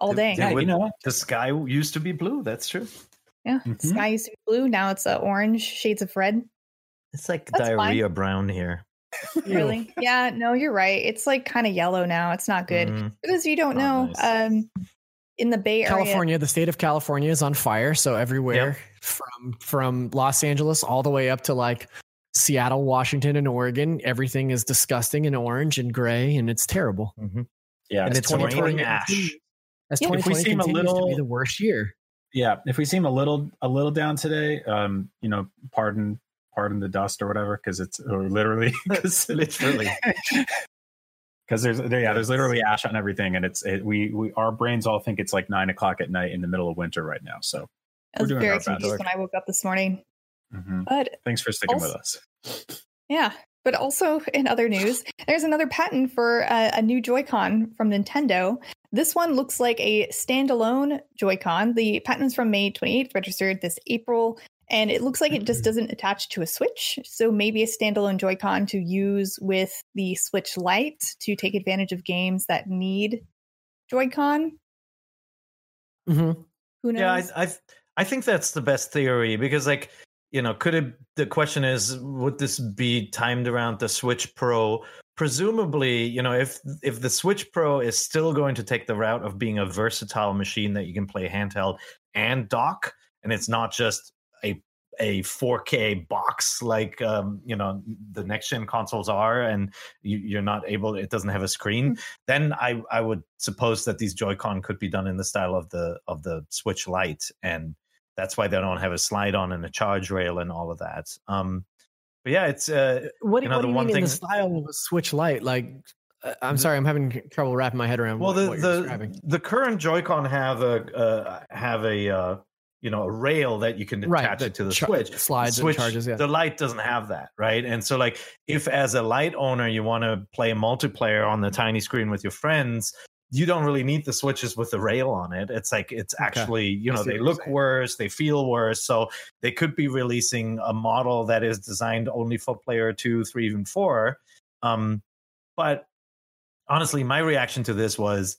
all day. Yeah, you know? The sky used to be blue. That's true. Yeah, Mhm. sky used to be blue. Now it's uh, orange, shades of red. It's like That's fine. diarrhea brown here. Really? yeah, no, you're right. It's like kind of yellow now. It's not good. Mm. For those of you who don't Not know, nice. um, in the Bay Area, California, the state of California is on fire. So everywhere from from Los Angeles all the way up to like Seattle, Washington, and Oregon, everything is disgusting and orange and gray, and it's terrible. Mhm. Yeah. And as it's 2020 raining ash. As Yeah. If we 2020 seem a continues to be little- the worst year. yeah if we seem a little a little down today um you know pardon pardon the dust or whatever because it's or literally because Literally. because there's there, yeah there's literally ash on everything and it's it, we we our brains all think it's like nine o'clock at night in the middle of winter right now so I was doing very our confused when I woke up this morning. mhm. But thanks for sticking Also- with us yeah, but also in other news, there's another patent for a, a new Joy-Con from Nintendo. This one looks like a standalone Joy-Con. The patent is from May 28th, registered this April, and it looks like it just doesn't attach to a Switch. So maybe a standalone Joy-Con to use with the Switch Lite to take advantage of games that need Joy-Con. Mhm. Who knows? Yeah, I, I I think that's the best theory because like you know, could it the question is would this be timed around the Switch Pro? Presumably, you know, if if the Switch Pro is still going to take the route of being a versatile machine that you can play handheld and dock, and it's not just a a 4K box like um, you know the next gen consoles are, and you, you're not able. It doesn't have a screen. Then I I would suppose that these Joy-Con could be done in the style of the of the Switch Lite, and that's why they don't have a slide on and a charge rail and all of that. Um, but yeah, it's uh, What, You know, what do you mean in the style of a Switch Lite? Like Uh, I'm sorry, I'm having trouble wrapping my head around. Well, what, the the the current Joy-Con have a uh, have a uh, you know a rail that you can attach it to the cha- switch. slides and Switch, charges, yeah. The Lite doesn't have that, right? And so, like, if as a Lite owner you want to play multiplayer on the tiny screen with your friends, you don't really need the switches with the rail on it. It's like it's Okay. actually you know they look saying. worse, they feel worse, so they could be releasing a model that is designed only for player two, three, even four. Um, but honestly, my reaction to this was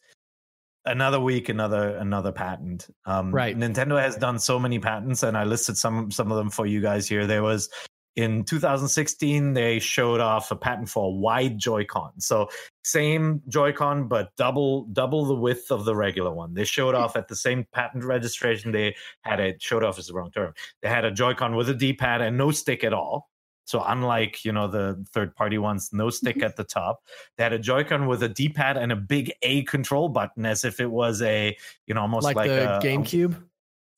another week, another another patent. Um, Right. Nintendo has done so many patents, and I listed some some of them for you guys here. There was in 2016 they showed off a patent for a wide Joy-Con. So same Joy-Con, but double double the width of the regular one. They showed off at the same patent registration. They had a showed off is the wrong term. They had a Joy-Con with a D-pad and no stick at all. So unlike you know the third party ones, no stick Mhm. at the top. They had a Joy-Con with a D-pad and a big A control button, as if it was a you know almost like, like, the a, GameCube.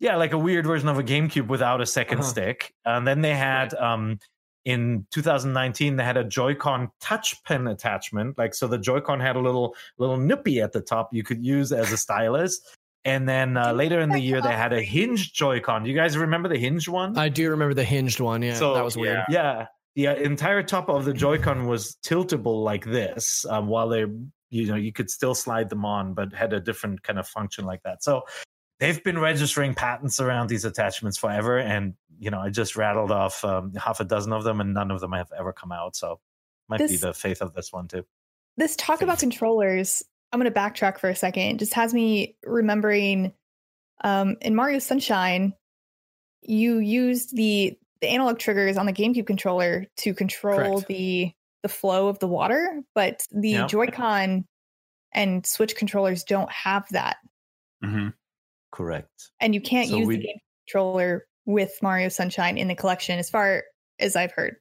Yeah, like a weird version of a GameCube without a 2nd Uh-huh. stick. And then they had um in 2019 they had a Joy-Con touch pen attachment. Like so the Joy-Con had a little little nippy at the top you could use as a stylus. And then uh, later in the year they had a free? hinged Joy-Con. Do you guys remember the hinged one? I do remember the hinged one. Yeah, So, that was weird. yeah. The uh, entire top of the Joy-Con was tiltable like this, um, while they, you know, you could still slide them on, but had a different kind of function like that. So they've been registering patents around these attachments forever, and you know, I just rattled off um, half a dozen of them, and none of them have ever come out. So might be the faith of this one too. this talk about controllers i'm going to backtrack for a second just has me remembering um, in mario sunshine you used the the analog triggers on the gamecube controller to control Correct. the the flow of the water but the Yeah. joy-con and switch controllers don't have that hmm Correct. and you can't So use we- the game controller with mario sunshine in the collection as far as i've heard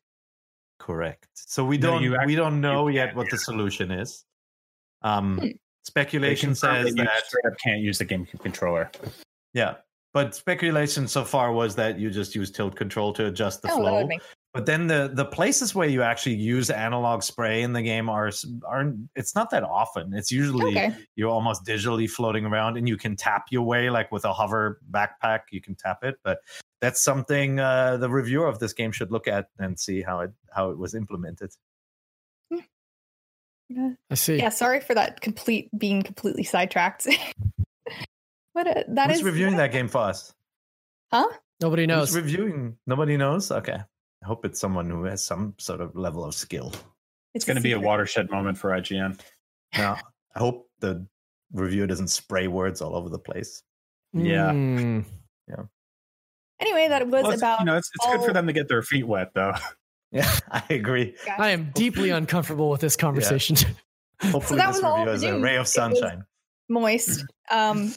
Correct. So we don't you we don't know yet what the solution is. Um, Hmm. speculation says that you straight up can't use the GameCube controller. Yeah. But speculation so far was that you just use tilt control to adjust the oh that flow. Would make But then the the places where you actually use analog spray in the game are aren't it's not that often. It's usually okay you're almost digitally floating around and you can tap your way like with a hover backpack, you can tap it, but that's something uh, the reviewer of this game should look at and see how it how it was implemented. I see. yeah sorry for that complete being completely sidetracked what a, that Who's is reviewing that game for us? huh Nobody knows. Who's reviewing? Nobody knows. Okay, I hope it's someone who has some sort of level of skill. It's going to be a watershed moment for IGN. Now, I hope the reviewer doesn't spray words all over the place. Yeah. Mm. Anyway, that was Well, about. you know, it's, it's good for them to get their feet wet, though. Yeah, I agree. guys. I am deeply uncomfortable with this conversation. Hopefully, that this was all review is a ray of sunshine. moist. Um,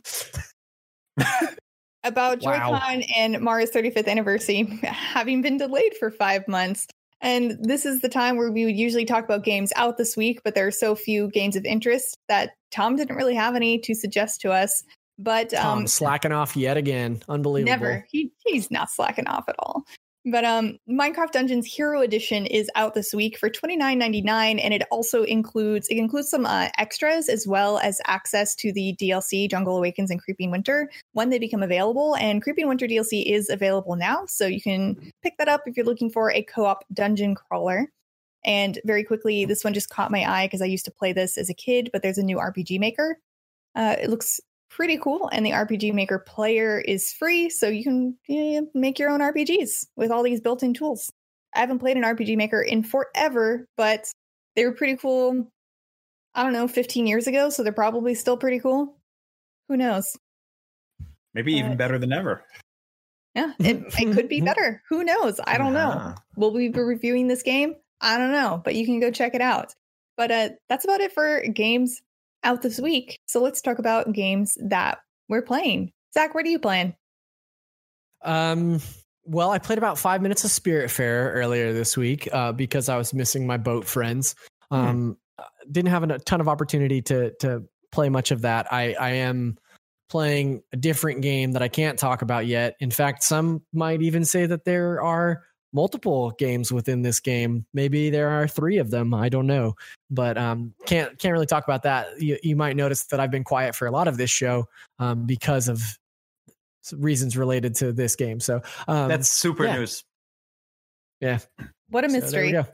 about Wow. Joy-Con and Mario's 35th anniversary having been delayed for five months. And this is the time where we would usually talk about games out this week, but there are so few games of interest that Tom didn't really have any to suggest to us. But Tom um, slacking off yet again. Unbelievable. Never. He he's not slacking off at all. But um Minecraft Dungeons Hero Edition is out this week for $29.99 and it also includes it includes some uh, extras as well as access to the DLC Jungle Awakens and Creeping Winter when they become available and Creeping Winter DLC is available now so you can pick that up if you're looking for a co-op dungeon crawler. And very quickly this one just caught my eye because I used to play this as a kid but there's a new RPG maker. Uh, it looks pretty cool. And the RPG Maker player is free, so you can yeah, make your own RPGs with all these built in tools. I haven't played an RPG Maker in forever, but they were pretty cool. I don't know, 15 years ago, so they're probably still pretty cool. Who knows? Maybe even Uh, better than ever. Yeah, it, it could be better. Who knows? I don't know. Will we be reviewing this game? I don't know, but you can go check it out. But uh, that's about it for games out this week. So let's talk about games that we're playing. Zach, what are you playing? Um, well, I played about five minutes of Spiritfarer earlier this week uh, because I was missing my boat friends. Um, Didn't have a ton of opportunity to to play much of that. I I am playing a different game that I can't talk about yet. In fact, some might even say that there are multiple games within this game. Maybe there are three of them. I don't know, but um, can't can't really talk about that. You, you might notice that I've been quiet for a lot of this show um, because of reasons related to this game. So um, that's super yeah. news. Yeah. What a mystery. So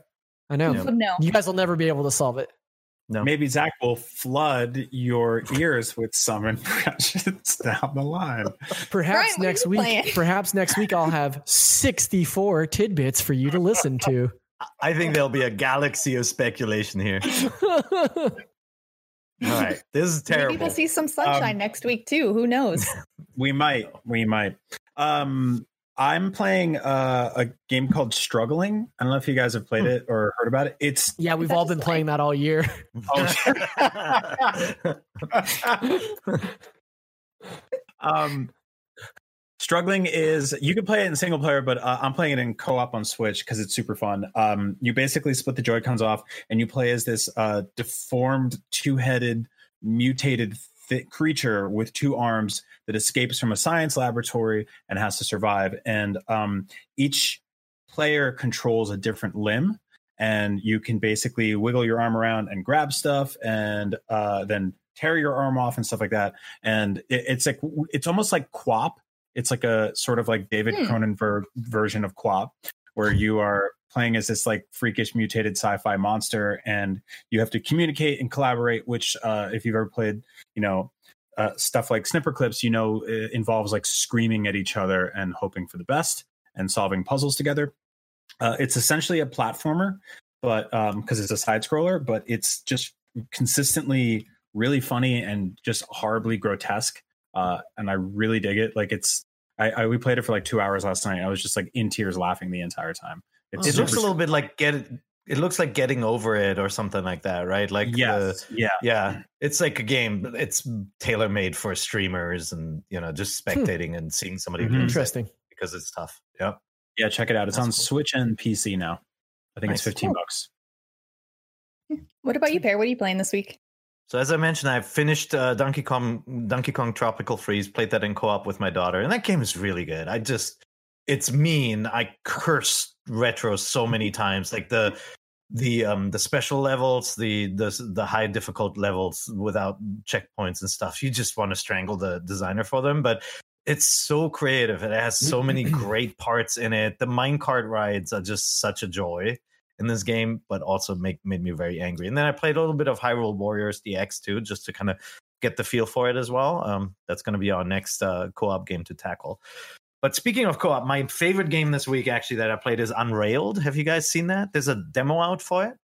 I know. Yeah. No. You guys will never be able to solve it. No. Maybe Zach will flood your ears with some impressions down the line. Perhaps Brian, next week. playing? Perhaps next week I'll have sixty-four tidbits for you to listen to. I think there'll be a galaxy of speculation here. All right, this is terrible. Maybe we'll see some sunshine Um, next week too. Who knows? We might. We might. Um, I'm playing uh, a game called Struggling. I don't know if you guys have played it or heard about it. It's yeah, we've all just been playing that all year. um, struggling is you can play it in single player, but uh, I'm playing it in co-op on Switch because it's super fun. Um, you basically split the Joy Cons off, and you play as this uh, deformed, two-headed, mutated th- creature with two arms that escapes from a science laboratory and has to survive. And um, each player controls a different limb. And you can basically wiggle your arm around and grab stuff, and uh, then tear your arm off and stuff like that. And it, it's like it's almost like QWOP. It's like a sort of like David Hmm. Cronenberg version of QWOP, where you are playing as this like freakish mutated sci-fi monster, and you have to communicate and collaborate. Which, uh, if you've ever played, you know, uh, stuff like Snipperclips, you know, involves like screaming at each other and hoping for the best and solving puzzles together. Uh, it's essentially a platformer, but because it's a side scroller, but it's just consistently really funny and just horribly grotesque. Uh, and I really dig it. Like it's, I, I we played it for like two hours last night. I was just like in tears laughing the entire time. It's it looks a little bit like get it. It looks like getting over it or something like that, right? Like the- yeah. yeah, it's like a game. It's tailor made for streamers and you know just spectating and seeing somebody Mhm. lose it Interesting. because it's tough. Yep. Yeah, check it out. It's That's on cool. Switch and PC now. I think it's 15 Cool. bucks. what about you, Peer? What are you playing this week? So as I mentioned, I finished uh, Donkey Kong Donkey Kong Tropical Freeze. Played that in co-op with my daughter, and that game is really good. I just, it's mean. I curse retro so many times. Like the the um the special levels, the the the high difficult levels without checkpoints and stuff. You just want to strangle the designer for them, but. It's so creative. It has so many great parts in it. The minecart rides are just such a joy in this game, but also make made me very angry. And then I played a little bit of Hyrule Warriors DX too, just to kind of get the feel for it as well. Um, that's going to be our next uh, co-op game to tackle. But speaking of co-op, my favorite game this week actually that I played is Unrailed. Have you guys seen that? There's a demo out for it.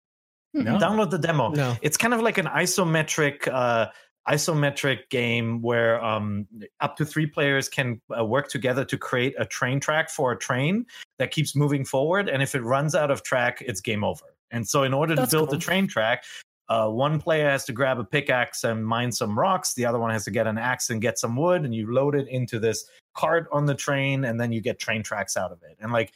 No. Download the demo. No. It's kind of like an isometric uh, isometric game where um, up to three players can uh, work together to create a train track for a train that keeps moving forward. And if it runs out of track, it's game over. And so, in order That's to build cool. the train track, uh, one player has to grab a pickaxe and mine some rocks. The other one has to get an axe and get some wood, and you load it into this cart on the train, and then you get train tracks out of it. And like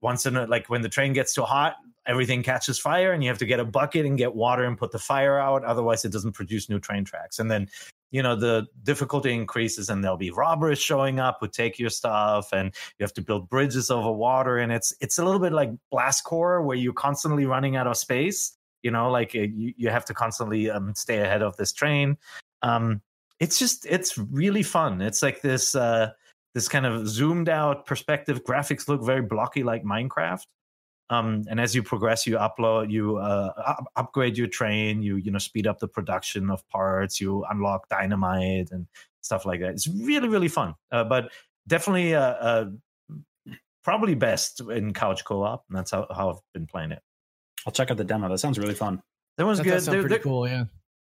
once in a, like when the train gets too hot, everything catches fire, and you have to get a bucket and get water and put the fire out. Otherwise, it doesn't produce new train tracks. And then you know the difficulty increases, and there'll be robbers showing up who take your stuff, and you have to build bridges over water. And it's it's a little bit like Blast Corps, where you're constantly running out of space. You know, like uh, you, you have to constantly um, stay ahead of this train. Um, it's just it's really fun. It's like this uh, this kind of zoomed out perspective. Graphics look very blocky like Minecraft. Um, and as you progress, you upload, you uh, up- upgrade your train. You you know speed up the production of parts. You unlock dynamite and stuff like that. It's really really fun. Uh, but definitely uh, uh, probably best in couch co-op. And that's how, how I've been playing it. I'll check out the demo. That sounds really fun. That was That good. does sound There- pretty there- cool. Yeah.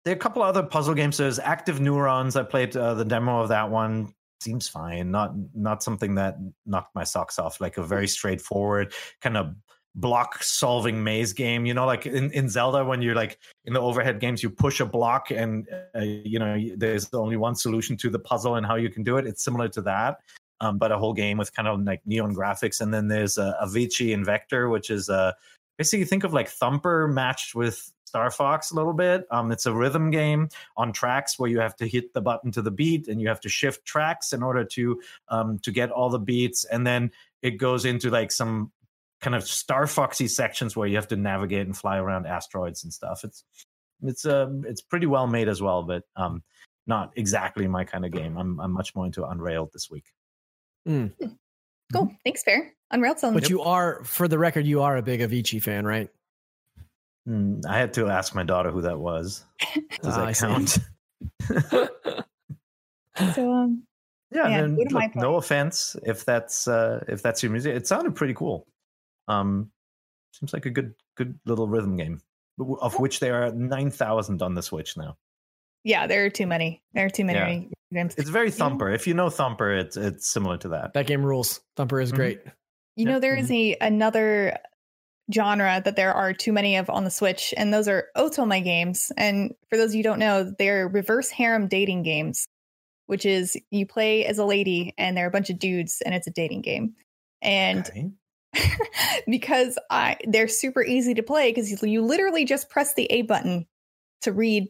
there are a couple other puzzle games. There's Active Neurons. I played uh, the demo of that one. Seems fine. Not not something that knocked my socks off. Like a very straightforward kind of block solving maze game. You know, like in, in Zelda when you're like in the overhead games, you push a block and uh, you know there's only one solution to the puzzle and how you can do it. It's similar to that. Um, but a whole game with kind of like neon graphics, and then there's uh, Avicii Invector, which is uh, basically think of like Thumper matched with Star Fox a little bit. Um, it's a rhythm game on tracks where you have to hit the button to the beat and you have to shift tracks in order to um, to get all the beats, and then it goes into like some kind of Star Foxy sections where you have to navigate and fly around asteroids and stuff. It's it's um it's pretty well made as well, but um not exactly my kind of game. I'm I'm much more into Unrailed this week. Mm. Cool. Thanks, Fair. Unrailed sounds But you are, for the record, you are a big Avicii fan, right? Mm, I had to ask my daughter who that was. Does that see. count? so um Yeah, Yeah, and what look, no offense if that's uh if that's your music. It sounded pretty cool. Um seems like a good good little rhythm game. Of which there are nine thousand on the Switch now. Yeah, there are too many. There are too many games. It's very Thumper. If you know Thumper, it's it's similar to that. that game rules. Thumper is Mhm. great. You know, Yeah. there is a another genre that there are too many of on the Switch, and those are Otome games. And for those of you who don't know, they're reverse harem dating games, which is you play as a lady and there are a bunch of dudes, and it's a dating game. And Okay. because I they're super easy to play because you, you literally just press the A button to read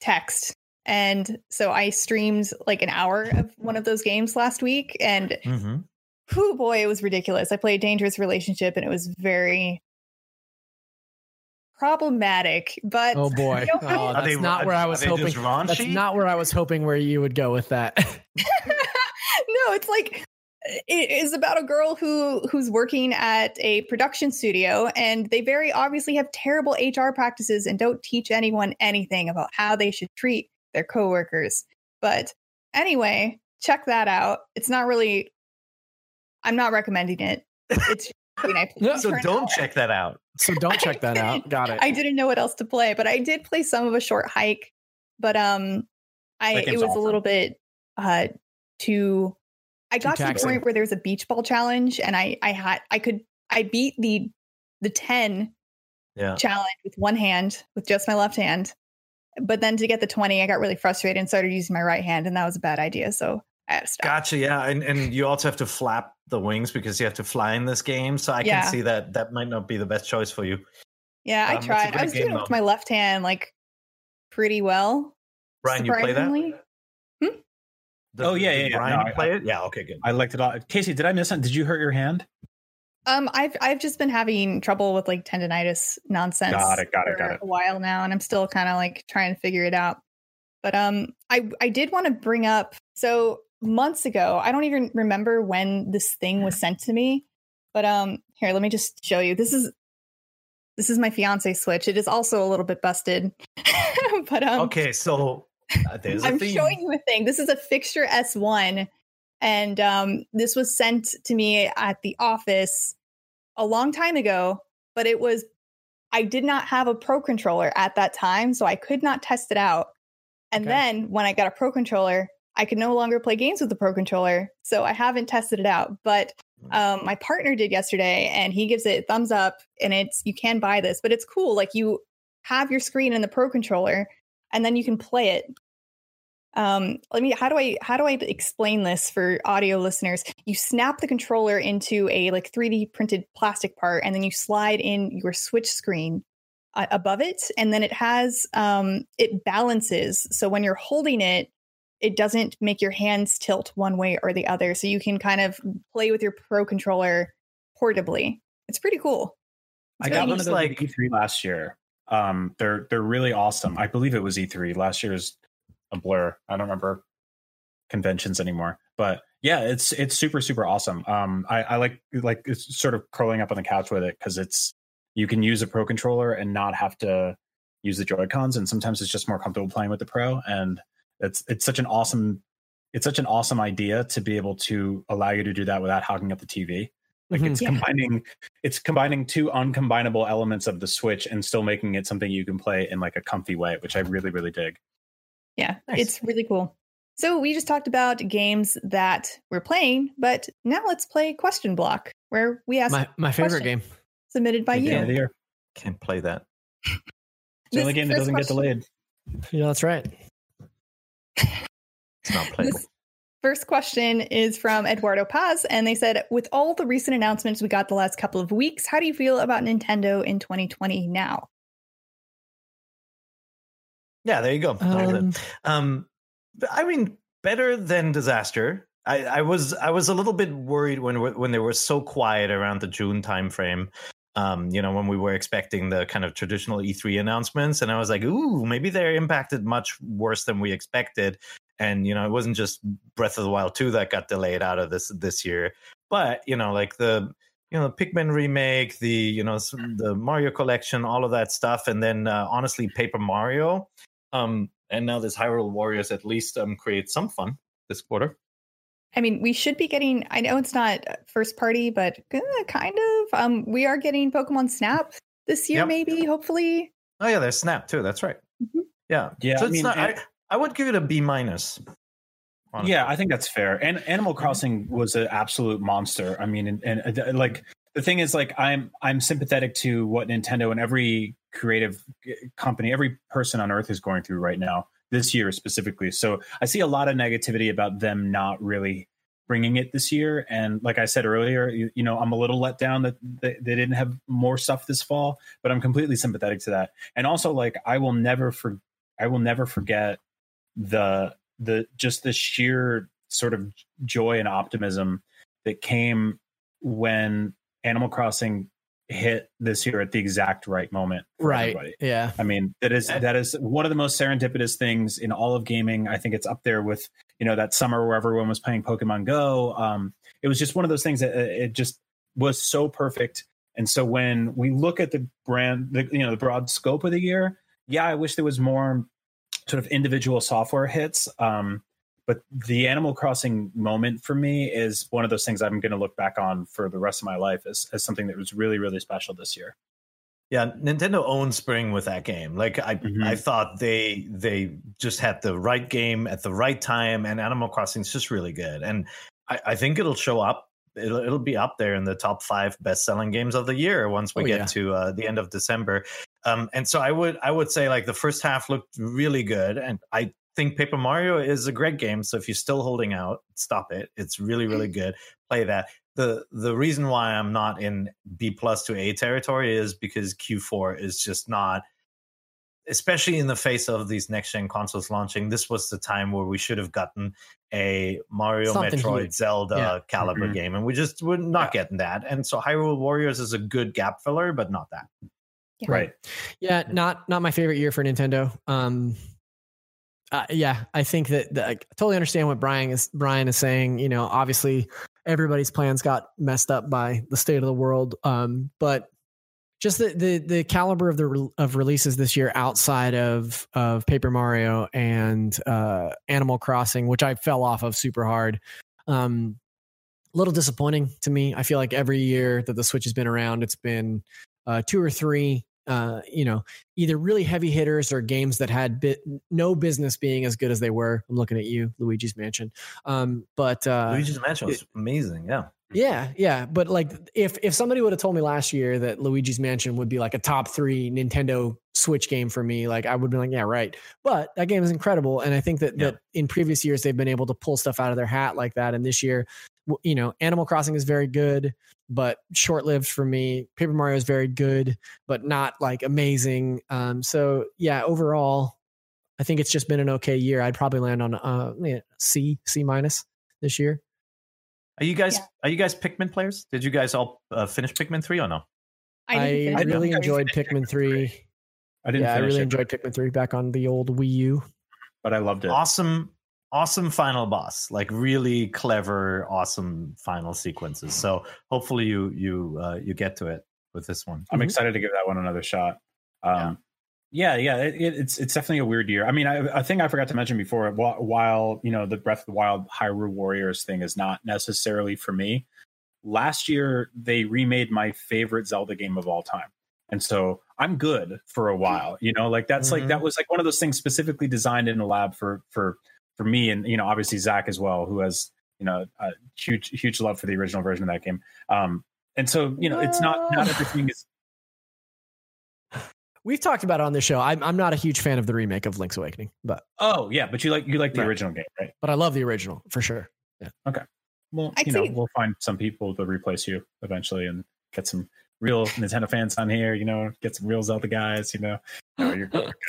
text. And so I streamed like an hour of one of those games last week, and Mhm. whew, boy, it was ridiculous. I played Dangerous Relationship, and it was very problematic. But Oh boy, you know, oh, that's they- not where I was hoping. That's not where I was hoping where you would go with that. no, it's like it is about a girl who who's working at a production studio and they very obviously have terrible HR practices and don't teach anyone anything about how they should treat their coworkers. But anyway, check that out. It's not really I'm not recommending it. It's I mean, I So don't hour. check that out. so don't check that out. Got it. I didn't know what else to play, but I did play some of a short hike. But um, I it game's was a little bit uh too. I got to the point where there was a beach ball challenge, and I I had I could I beat the the ten Yeah. challenge with one hand with just my left hand, but then to get the twenty, I got really frustrated and started using my right hand, and that was a bad idea. So I had to stop. Gotcha. Yeah, and and you also have to flap the wings because you have to fly in this game. So I Yeah. can see that that might not be the best choice for you. Yeah, Um, I tried. I was doing it with my left hand like pretty well. Brian, you play that? Surprisingly. The- Oh, yeah, did yeah, yeah. Brian, No, you I- play it? Yeah. Okay. Good. I liked it all. Casey, did I miss something? Did you hurt your hand? Um, I've I've just been having trouble with like tendonitis nonsense. Got it, got it, for got it. A while now, and I'm still kind of like trying to figure it out. But um, I I did want to bring up so months ago. I don't even remember when this thing was sent to me. But um, here, let me just show you. This is this is my fiance switch. It is also a little bit busted. but um, okay. So uh, I'm theme. showing you a thing. This is a fixture S1, and um, this was sent to me at the office a long time ago. But it was, I did not have a pro controller at that time, so I could not test it out. And Okay. then when I got a pro controller, I could no longer play games with the pro controller, so I haven't tested it out. But um, my partner did yesterday, and he gives it thumbs up. And it's you can buy this, but it's cool. Like you have your screen in the pro controller, and then you can play it. Um, let me. How do I? How do I explain this for audio listeners? You snap the controller into a like 3D printed plastic part, and then you slide in your Switch screen uh, above it, and then it has um, it balances. So when you're holding it, it doesn't make your hands tilt one way or the other. So you can kind of play with your Pro controller portably. It's pretty cool. I It's got one of those like- like E3 last year. Um, they're they're really awesome. I believe it was E3 last year's a blur. I don't remember conventions anymore, but yeah, it's it's super super awesome. Um, I, I like like it's sort of curling up on the couch with it because it's you can use a pro controller and not have to use the Joy Cons, and sometimes it's just more comfortable playing with the pro. And it's it's such an awesome it's such an awesome idea to be able to allow you to do that without hogging up the TV. Like it's Yeah. combining it's combining two uncombinable elements of the Switch and still making it something you can play in like a comfy way, which I really really dig. Yeah, Nice. it's really cool. So we just talked about games that we're playing, but now let's play question block, where we ask my my favorite game. submitted by At you. end the year. Can't play that. It's the only game that doesn't get delayed. Yeah, that's right. It's not playable. This first question is from Eduardo Paz, and they said, "With all the recent announcements we got the last couple of weeks, how do you feel about Nintendo in 2020 now?" yeah, there you go. Um, Um, I mean, better than disaster. I, I was I was a little bit worried when when they were so quiet around the June timeframe. Um, you know, when we were expecting the kind of traditional E3 announcements, and I was like, "Ooh, maybe they're impacted much worse than we expected." And you know, it wasn't just Breath of the Wild 2 that got delayed out of this this year, but you know, like the you know Pikmin remake, the you know the Mario collection, all of that stuff, and then uh, honestly, Paper Mario, um, and now this Hyrule Warriors at least um create some fun this quarter. I mean, we should be getting. I know it's not first party, but uh, kind of. Um, we are getting Pokemon Snap this year, Yep. maybe, hopefully. Oh yeah, there's Snap too. That's right. Mhm. Yeah, Yeah, So I it's mean, not, I, and- I would give it a B minus. honestly. Yeah, I think that's fair. And Animal Crossing was an absolute monster. I mean, and, and uh, like the thing is, like I'm I'm sympathetic to what Nintendo and every creative uh, company, every person on earth is going through right now this year specifically. So I see a lot of negativity about them not really bringing it this year. And like I said earlier, you, you know, I'm a little let down that they, they didn't have more stuff this fall, but I'm completely sympathetic to that. And also, like I will never for I will never forget the the just the sheer sort of joy and optimism that came when Animal Crossing hit this year at the exact right moment Right. everybody. Yeah. I mean, that is that is one of the most serendipitous things in all of gaming. I think it's up there with you know that summer where everyone was playing Pokemon Go. Um, it was just one of those things that uh, it just was so perfect. And so when we look at the brand, the, you know, the broad scope of the year, yeah, I wish there was more sort of individual software hits. Um, but the Animal Crossing moment for me is one of those things I'm going to look back on for the rest of my life as, as something that was really, really special this year. Yeah, Nintendo owned spring with that game. Like I, Mhm. I thought they they just had the right game at the right time, and Animal Crossing is just really good. And I, I think it'll show up. It'll, it'll be up there in the top five best selling games of the year once we Oh, get yeah. to uh, the end of December. Um, and so I would I would say like the first half looked really good, and I think Paper Mario is a great game. So if you're still holding out, stop it. It's really really good. Play that the the reason why I'm not in B plus to A territory is because Q4 is just not especially in the face of these next gen consoles launching this was the time where we should have gotten a Mario Something Metroid huge. Zelda Yeah. caliber Mhm. game and we just we're not getting that and so Hyrule Warriors is a good gap filler but not that Yeah. Right. Yeah, not not my favorite year for Nintendo. Um, uh, yeah, I think that, that I totally understand what Brian is Brian is saying. You know, obviously everybody's plans got messed up by the state of the world. Um, but just the the the caliber of the of releases this year outside of of Paper Mario and uh, Animal Crossing, which I fell off of super hard. Um, a little disappointing to me. I feel like every year that the Switch has been around, it's been uh, two or three, uh, you know, either really heavy hitters or games that had bit, no business being as good as they were. I'm looking at you, Luigi's Mansion. Um, but uh, Luigi's Mansion was amazing yeah yeah, yeah, but like if if somebody would have told me last year that Luigi's Mansion would be like a top three Nintendo Switch game for me, like I would be like, yeah, right. But that game is incredible, and I think that Yeah. that in previous years they've been able to pull stuff out of their hat like that, and this year, you know, Animal Crossing is very good, but short lived for me. Paper Mario is very good, but not like amazing. Um, so yeah, overall, I think it's just been an okay year. I'd probably land on uh yeah, C C minus this year. are you guys Yeah. are you guys Pikmin players did you guys all uh, finish Pikmin 3 or no I, I, really enjoyed finished Pikmin three. I didn't Yeah, I really it, enjoyed Pikmin three back on the old Wii U. but I loved it. awesome awesome final boss like really clever awesome final sequences so hopefully you you uh, you get to it with this one I'm Mhm. excited to give that one another shot. Um, yeah, yeah, it, it, it's it's definitely a weird year. I mean, I, a thing I forgot to mention before, while you know the Breath of the Wild Hyrule Warriors thing is not necessarily for me. Last year they remade my favorite Zelda game of all time, and so I'm good for a while. You know, like that's like Mhm. that was like one of those things specifically designed in a lab for for for me, and you know, obviously Zach as well, who has you know a huge huge love for the original version of that game. Um, and so you know, it's not not everything is We've talked about it on this show. I'm I'm not a huge fan of the remake of Link's Awakening, but Oh yeah, but you like you like the Right. original game, right? but I love the original for sure. Yeah. Okay. Well, I'd you know, say- we'll find some people to replace you eventually and get some real Nintendo fans on here. You know, get some real Zelda guys. You know, no, you're, you're good.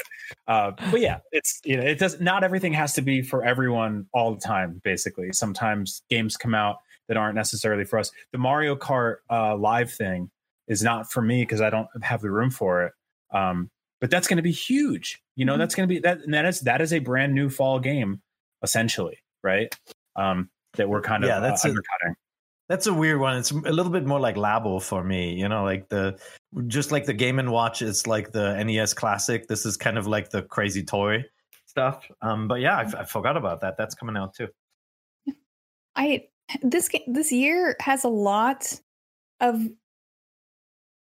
Uh, but yeah, it's you know, it does not everything has to be for everyone all the time. Basically, sometimes games come out that aren't necessarily for us. The Mario Kart uh, live thing is not for me because I don't have the room for it. Um, but that's going to be huge. You know, mm-hmm. that's going to be that. that is that is a brand new fall game, essentially, right? Um, that we're kind of yeah, that's uh, undercutting. A, that's a weird one. It's a little bit more like Labo for me. You know, like the just like the Game and Watch It's like the NES Classic. This is kind of like the crazy toy stuff. Um, but yeah, I, I forgot about that. That's coming out too. I this this year has a lot of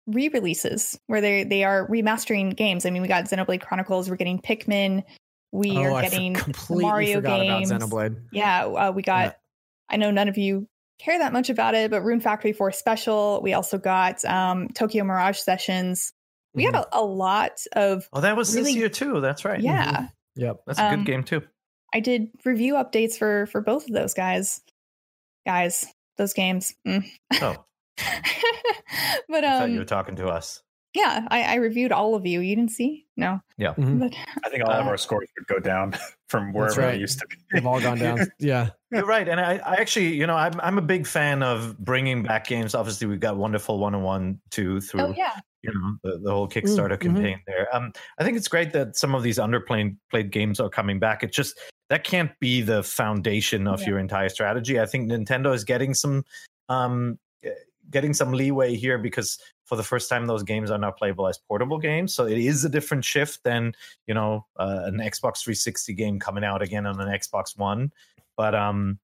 re-releases where they they are remastering games. I mean, we got Xenoblade Chronicles, we're getting Pikmin, we oh, are getting Mario games. Xenoblade. Yeah, uh, we got. Yeah. I know none of you care that much about it, but Rune Factory 4 Special. We also got um, Tokyo Mirage Sessions. We mm-hmm. had a, a, lot of. Oh, that was really, this year too. That's right. Yeah. Mm-hmm. Yep. That's a good um, game too. I did review updates for for both of those guys. Guys, those games. Mm. Oh. but um, you were talking to us. Yeah, I, I, reviewed all of you. You didn't see? No. Yeah. Mm-hmm. But, I think all uh, of our scores would go down from wherever right. used to be. They've all gone down. Yeah. You're right. And I, I, actually, you know, I'm, I'm a big fan of bringing back games. Obviously, we've got Wonderful 101, 2 through, oh, yeah. you know, the, the whole Kickstarter mm-hmm. campaign there. Um, I think it's great that some of these underplayed played games are coming back. It's just that can't be the foundation of yeah. your entire strategy. I think Nintendo is getting some um, getting some leeway here because for the first time those games are now playable as portable games. So it is a different shift than you know uh, an xbox 360 game coming out again on an xbox one. But um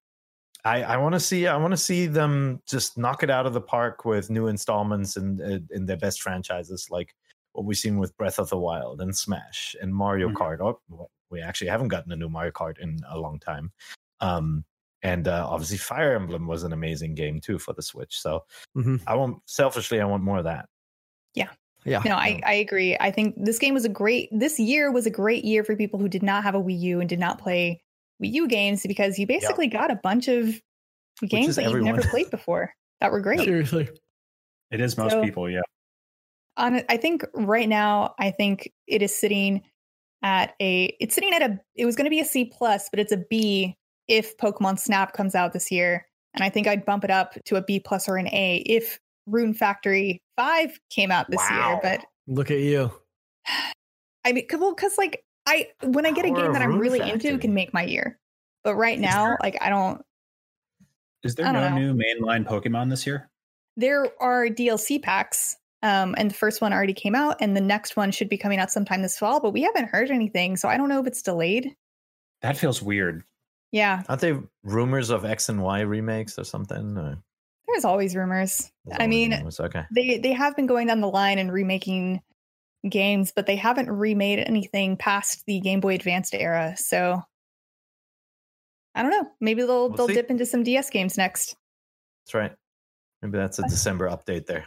i i want to see i want to see them just knock it out of the park with new installments and in, in their best franchises like what we've seen with breath of the wild and smash and mario mm-hmm. kart. Oh, we actually haven't gotten a new mario kart in a long time. Um and uh, obviously fire emblem was an amazing game too for the switch so mm-hmm. i want selfishly i want more of that. Yeah. Yeah no I, I agree. I think this game was a great this year was a great year for people who did not have a wii u and did not play wii u games because you basically yep. got a bunch of games that everyone. you've never played before that were great. Seriously. It is most so, people yeah. on i think right now i think it is sitting at a it's sitting at a it was going to be a c plus but it's a b if Pokemon Snap comes out this year. And I think I'd bump it up to a B plus or an A if Rune Factory 5 came out this wow. year. But look at you. I mean, well, because like I, when I get Power a game that I'm really Factory. into, can make my year. But right Is now, there... like I don't. Is there no know. new mainline Pokemon this year? There are DLC packs. Um, and the first one already came out, and the next one should be coming out sometime this fall, but we haven't heard anything. So I don't know if it's delayed. That feels weird. Yeah. Aren't they rumors of X and Y remakes or something? Or? There's always rumors. There's I mean, rumors. okay. They they have been going down the line and remaking games, but they haven't remade anything past the Game Boy Advanced era. So I don't know. Maybe they'll we'll they'll see. dip into some DS games next. That's right. Maybe that's a December update there.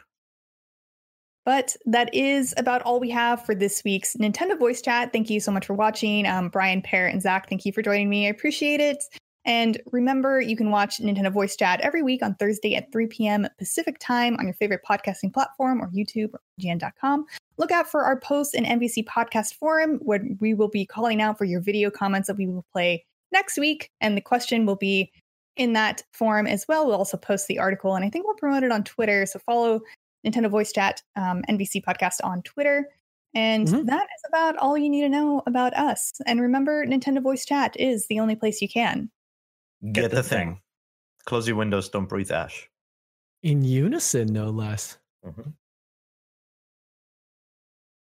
But that is about all we have for this week's Nintendo Voice Chat. Thank you so much for watching. Um, Brian, Peer, and Zach, thank you for joining me. I appreciate it. And remember, you can watch Nintendo Voice Chat every week on Thursday at 3 p.m. Pacific time on your favorite podcasting platform or YouTube or IGN.com. Look out for our post in NVC Podcast Forum, where we will be calling out for your video comments that we will play next week. And the question will be in that forum as well. We'll also post the article, and I think we'll promote it on Twitter. So follow Nintendo Voice Chat, um, NVC podcast on Twitter. And mm-hmm. that is about all you need to know about us. And remember, Nintendo Voice Chat is the only place you can get, get the, the thing. thing. Close your windows, don't breathe ash. In unison, no less. Mm-hmm.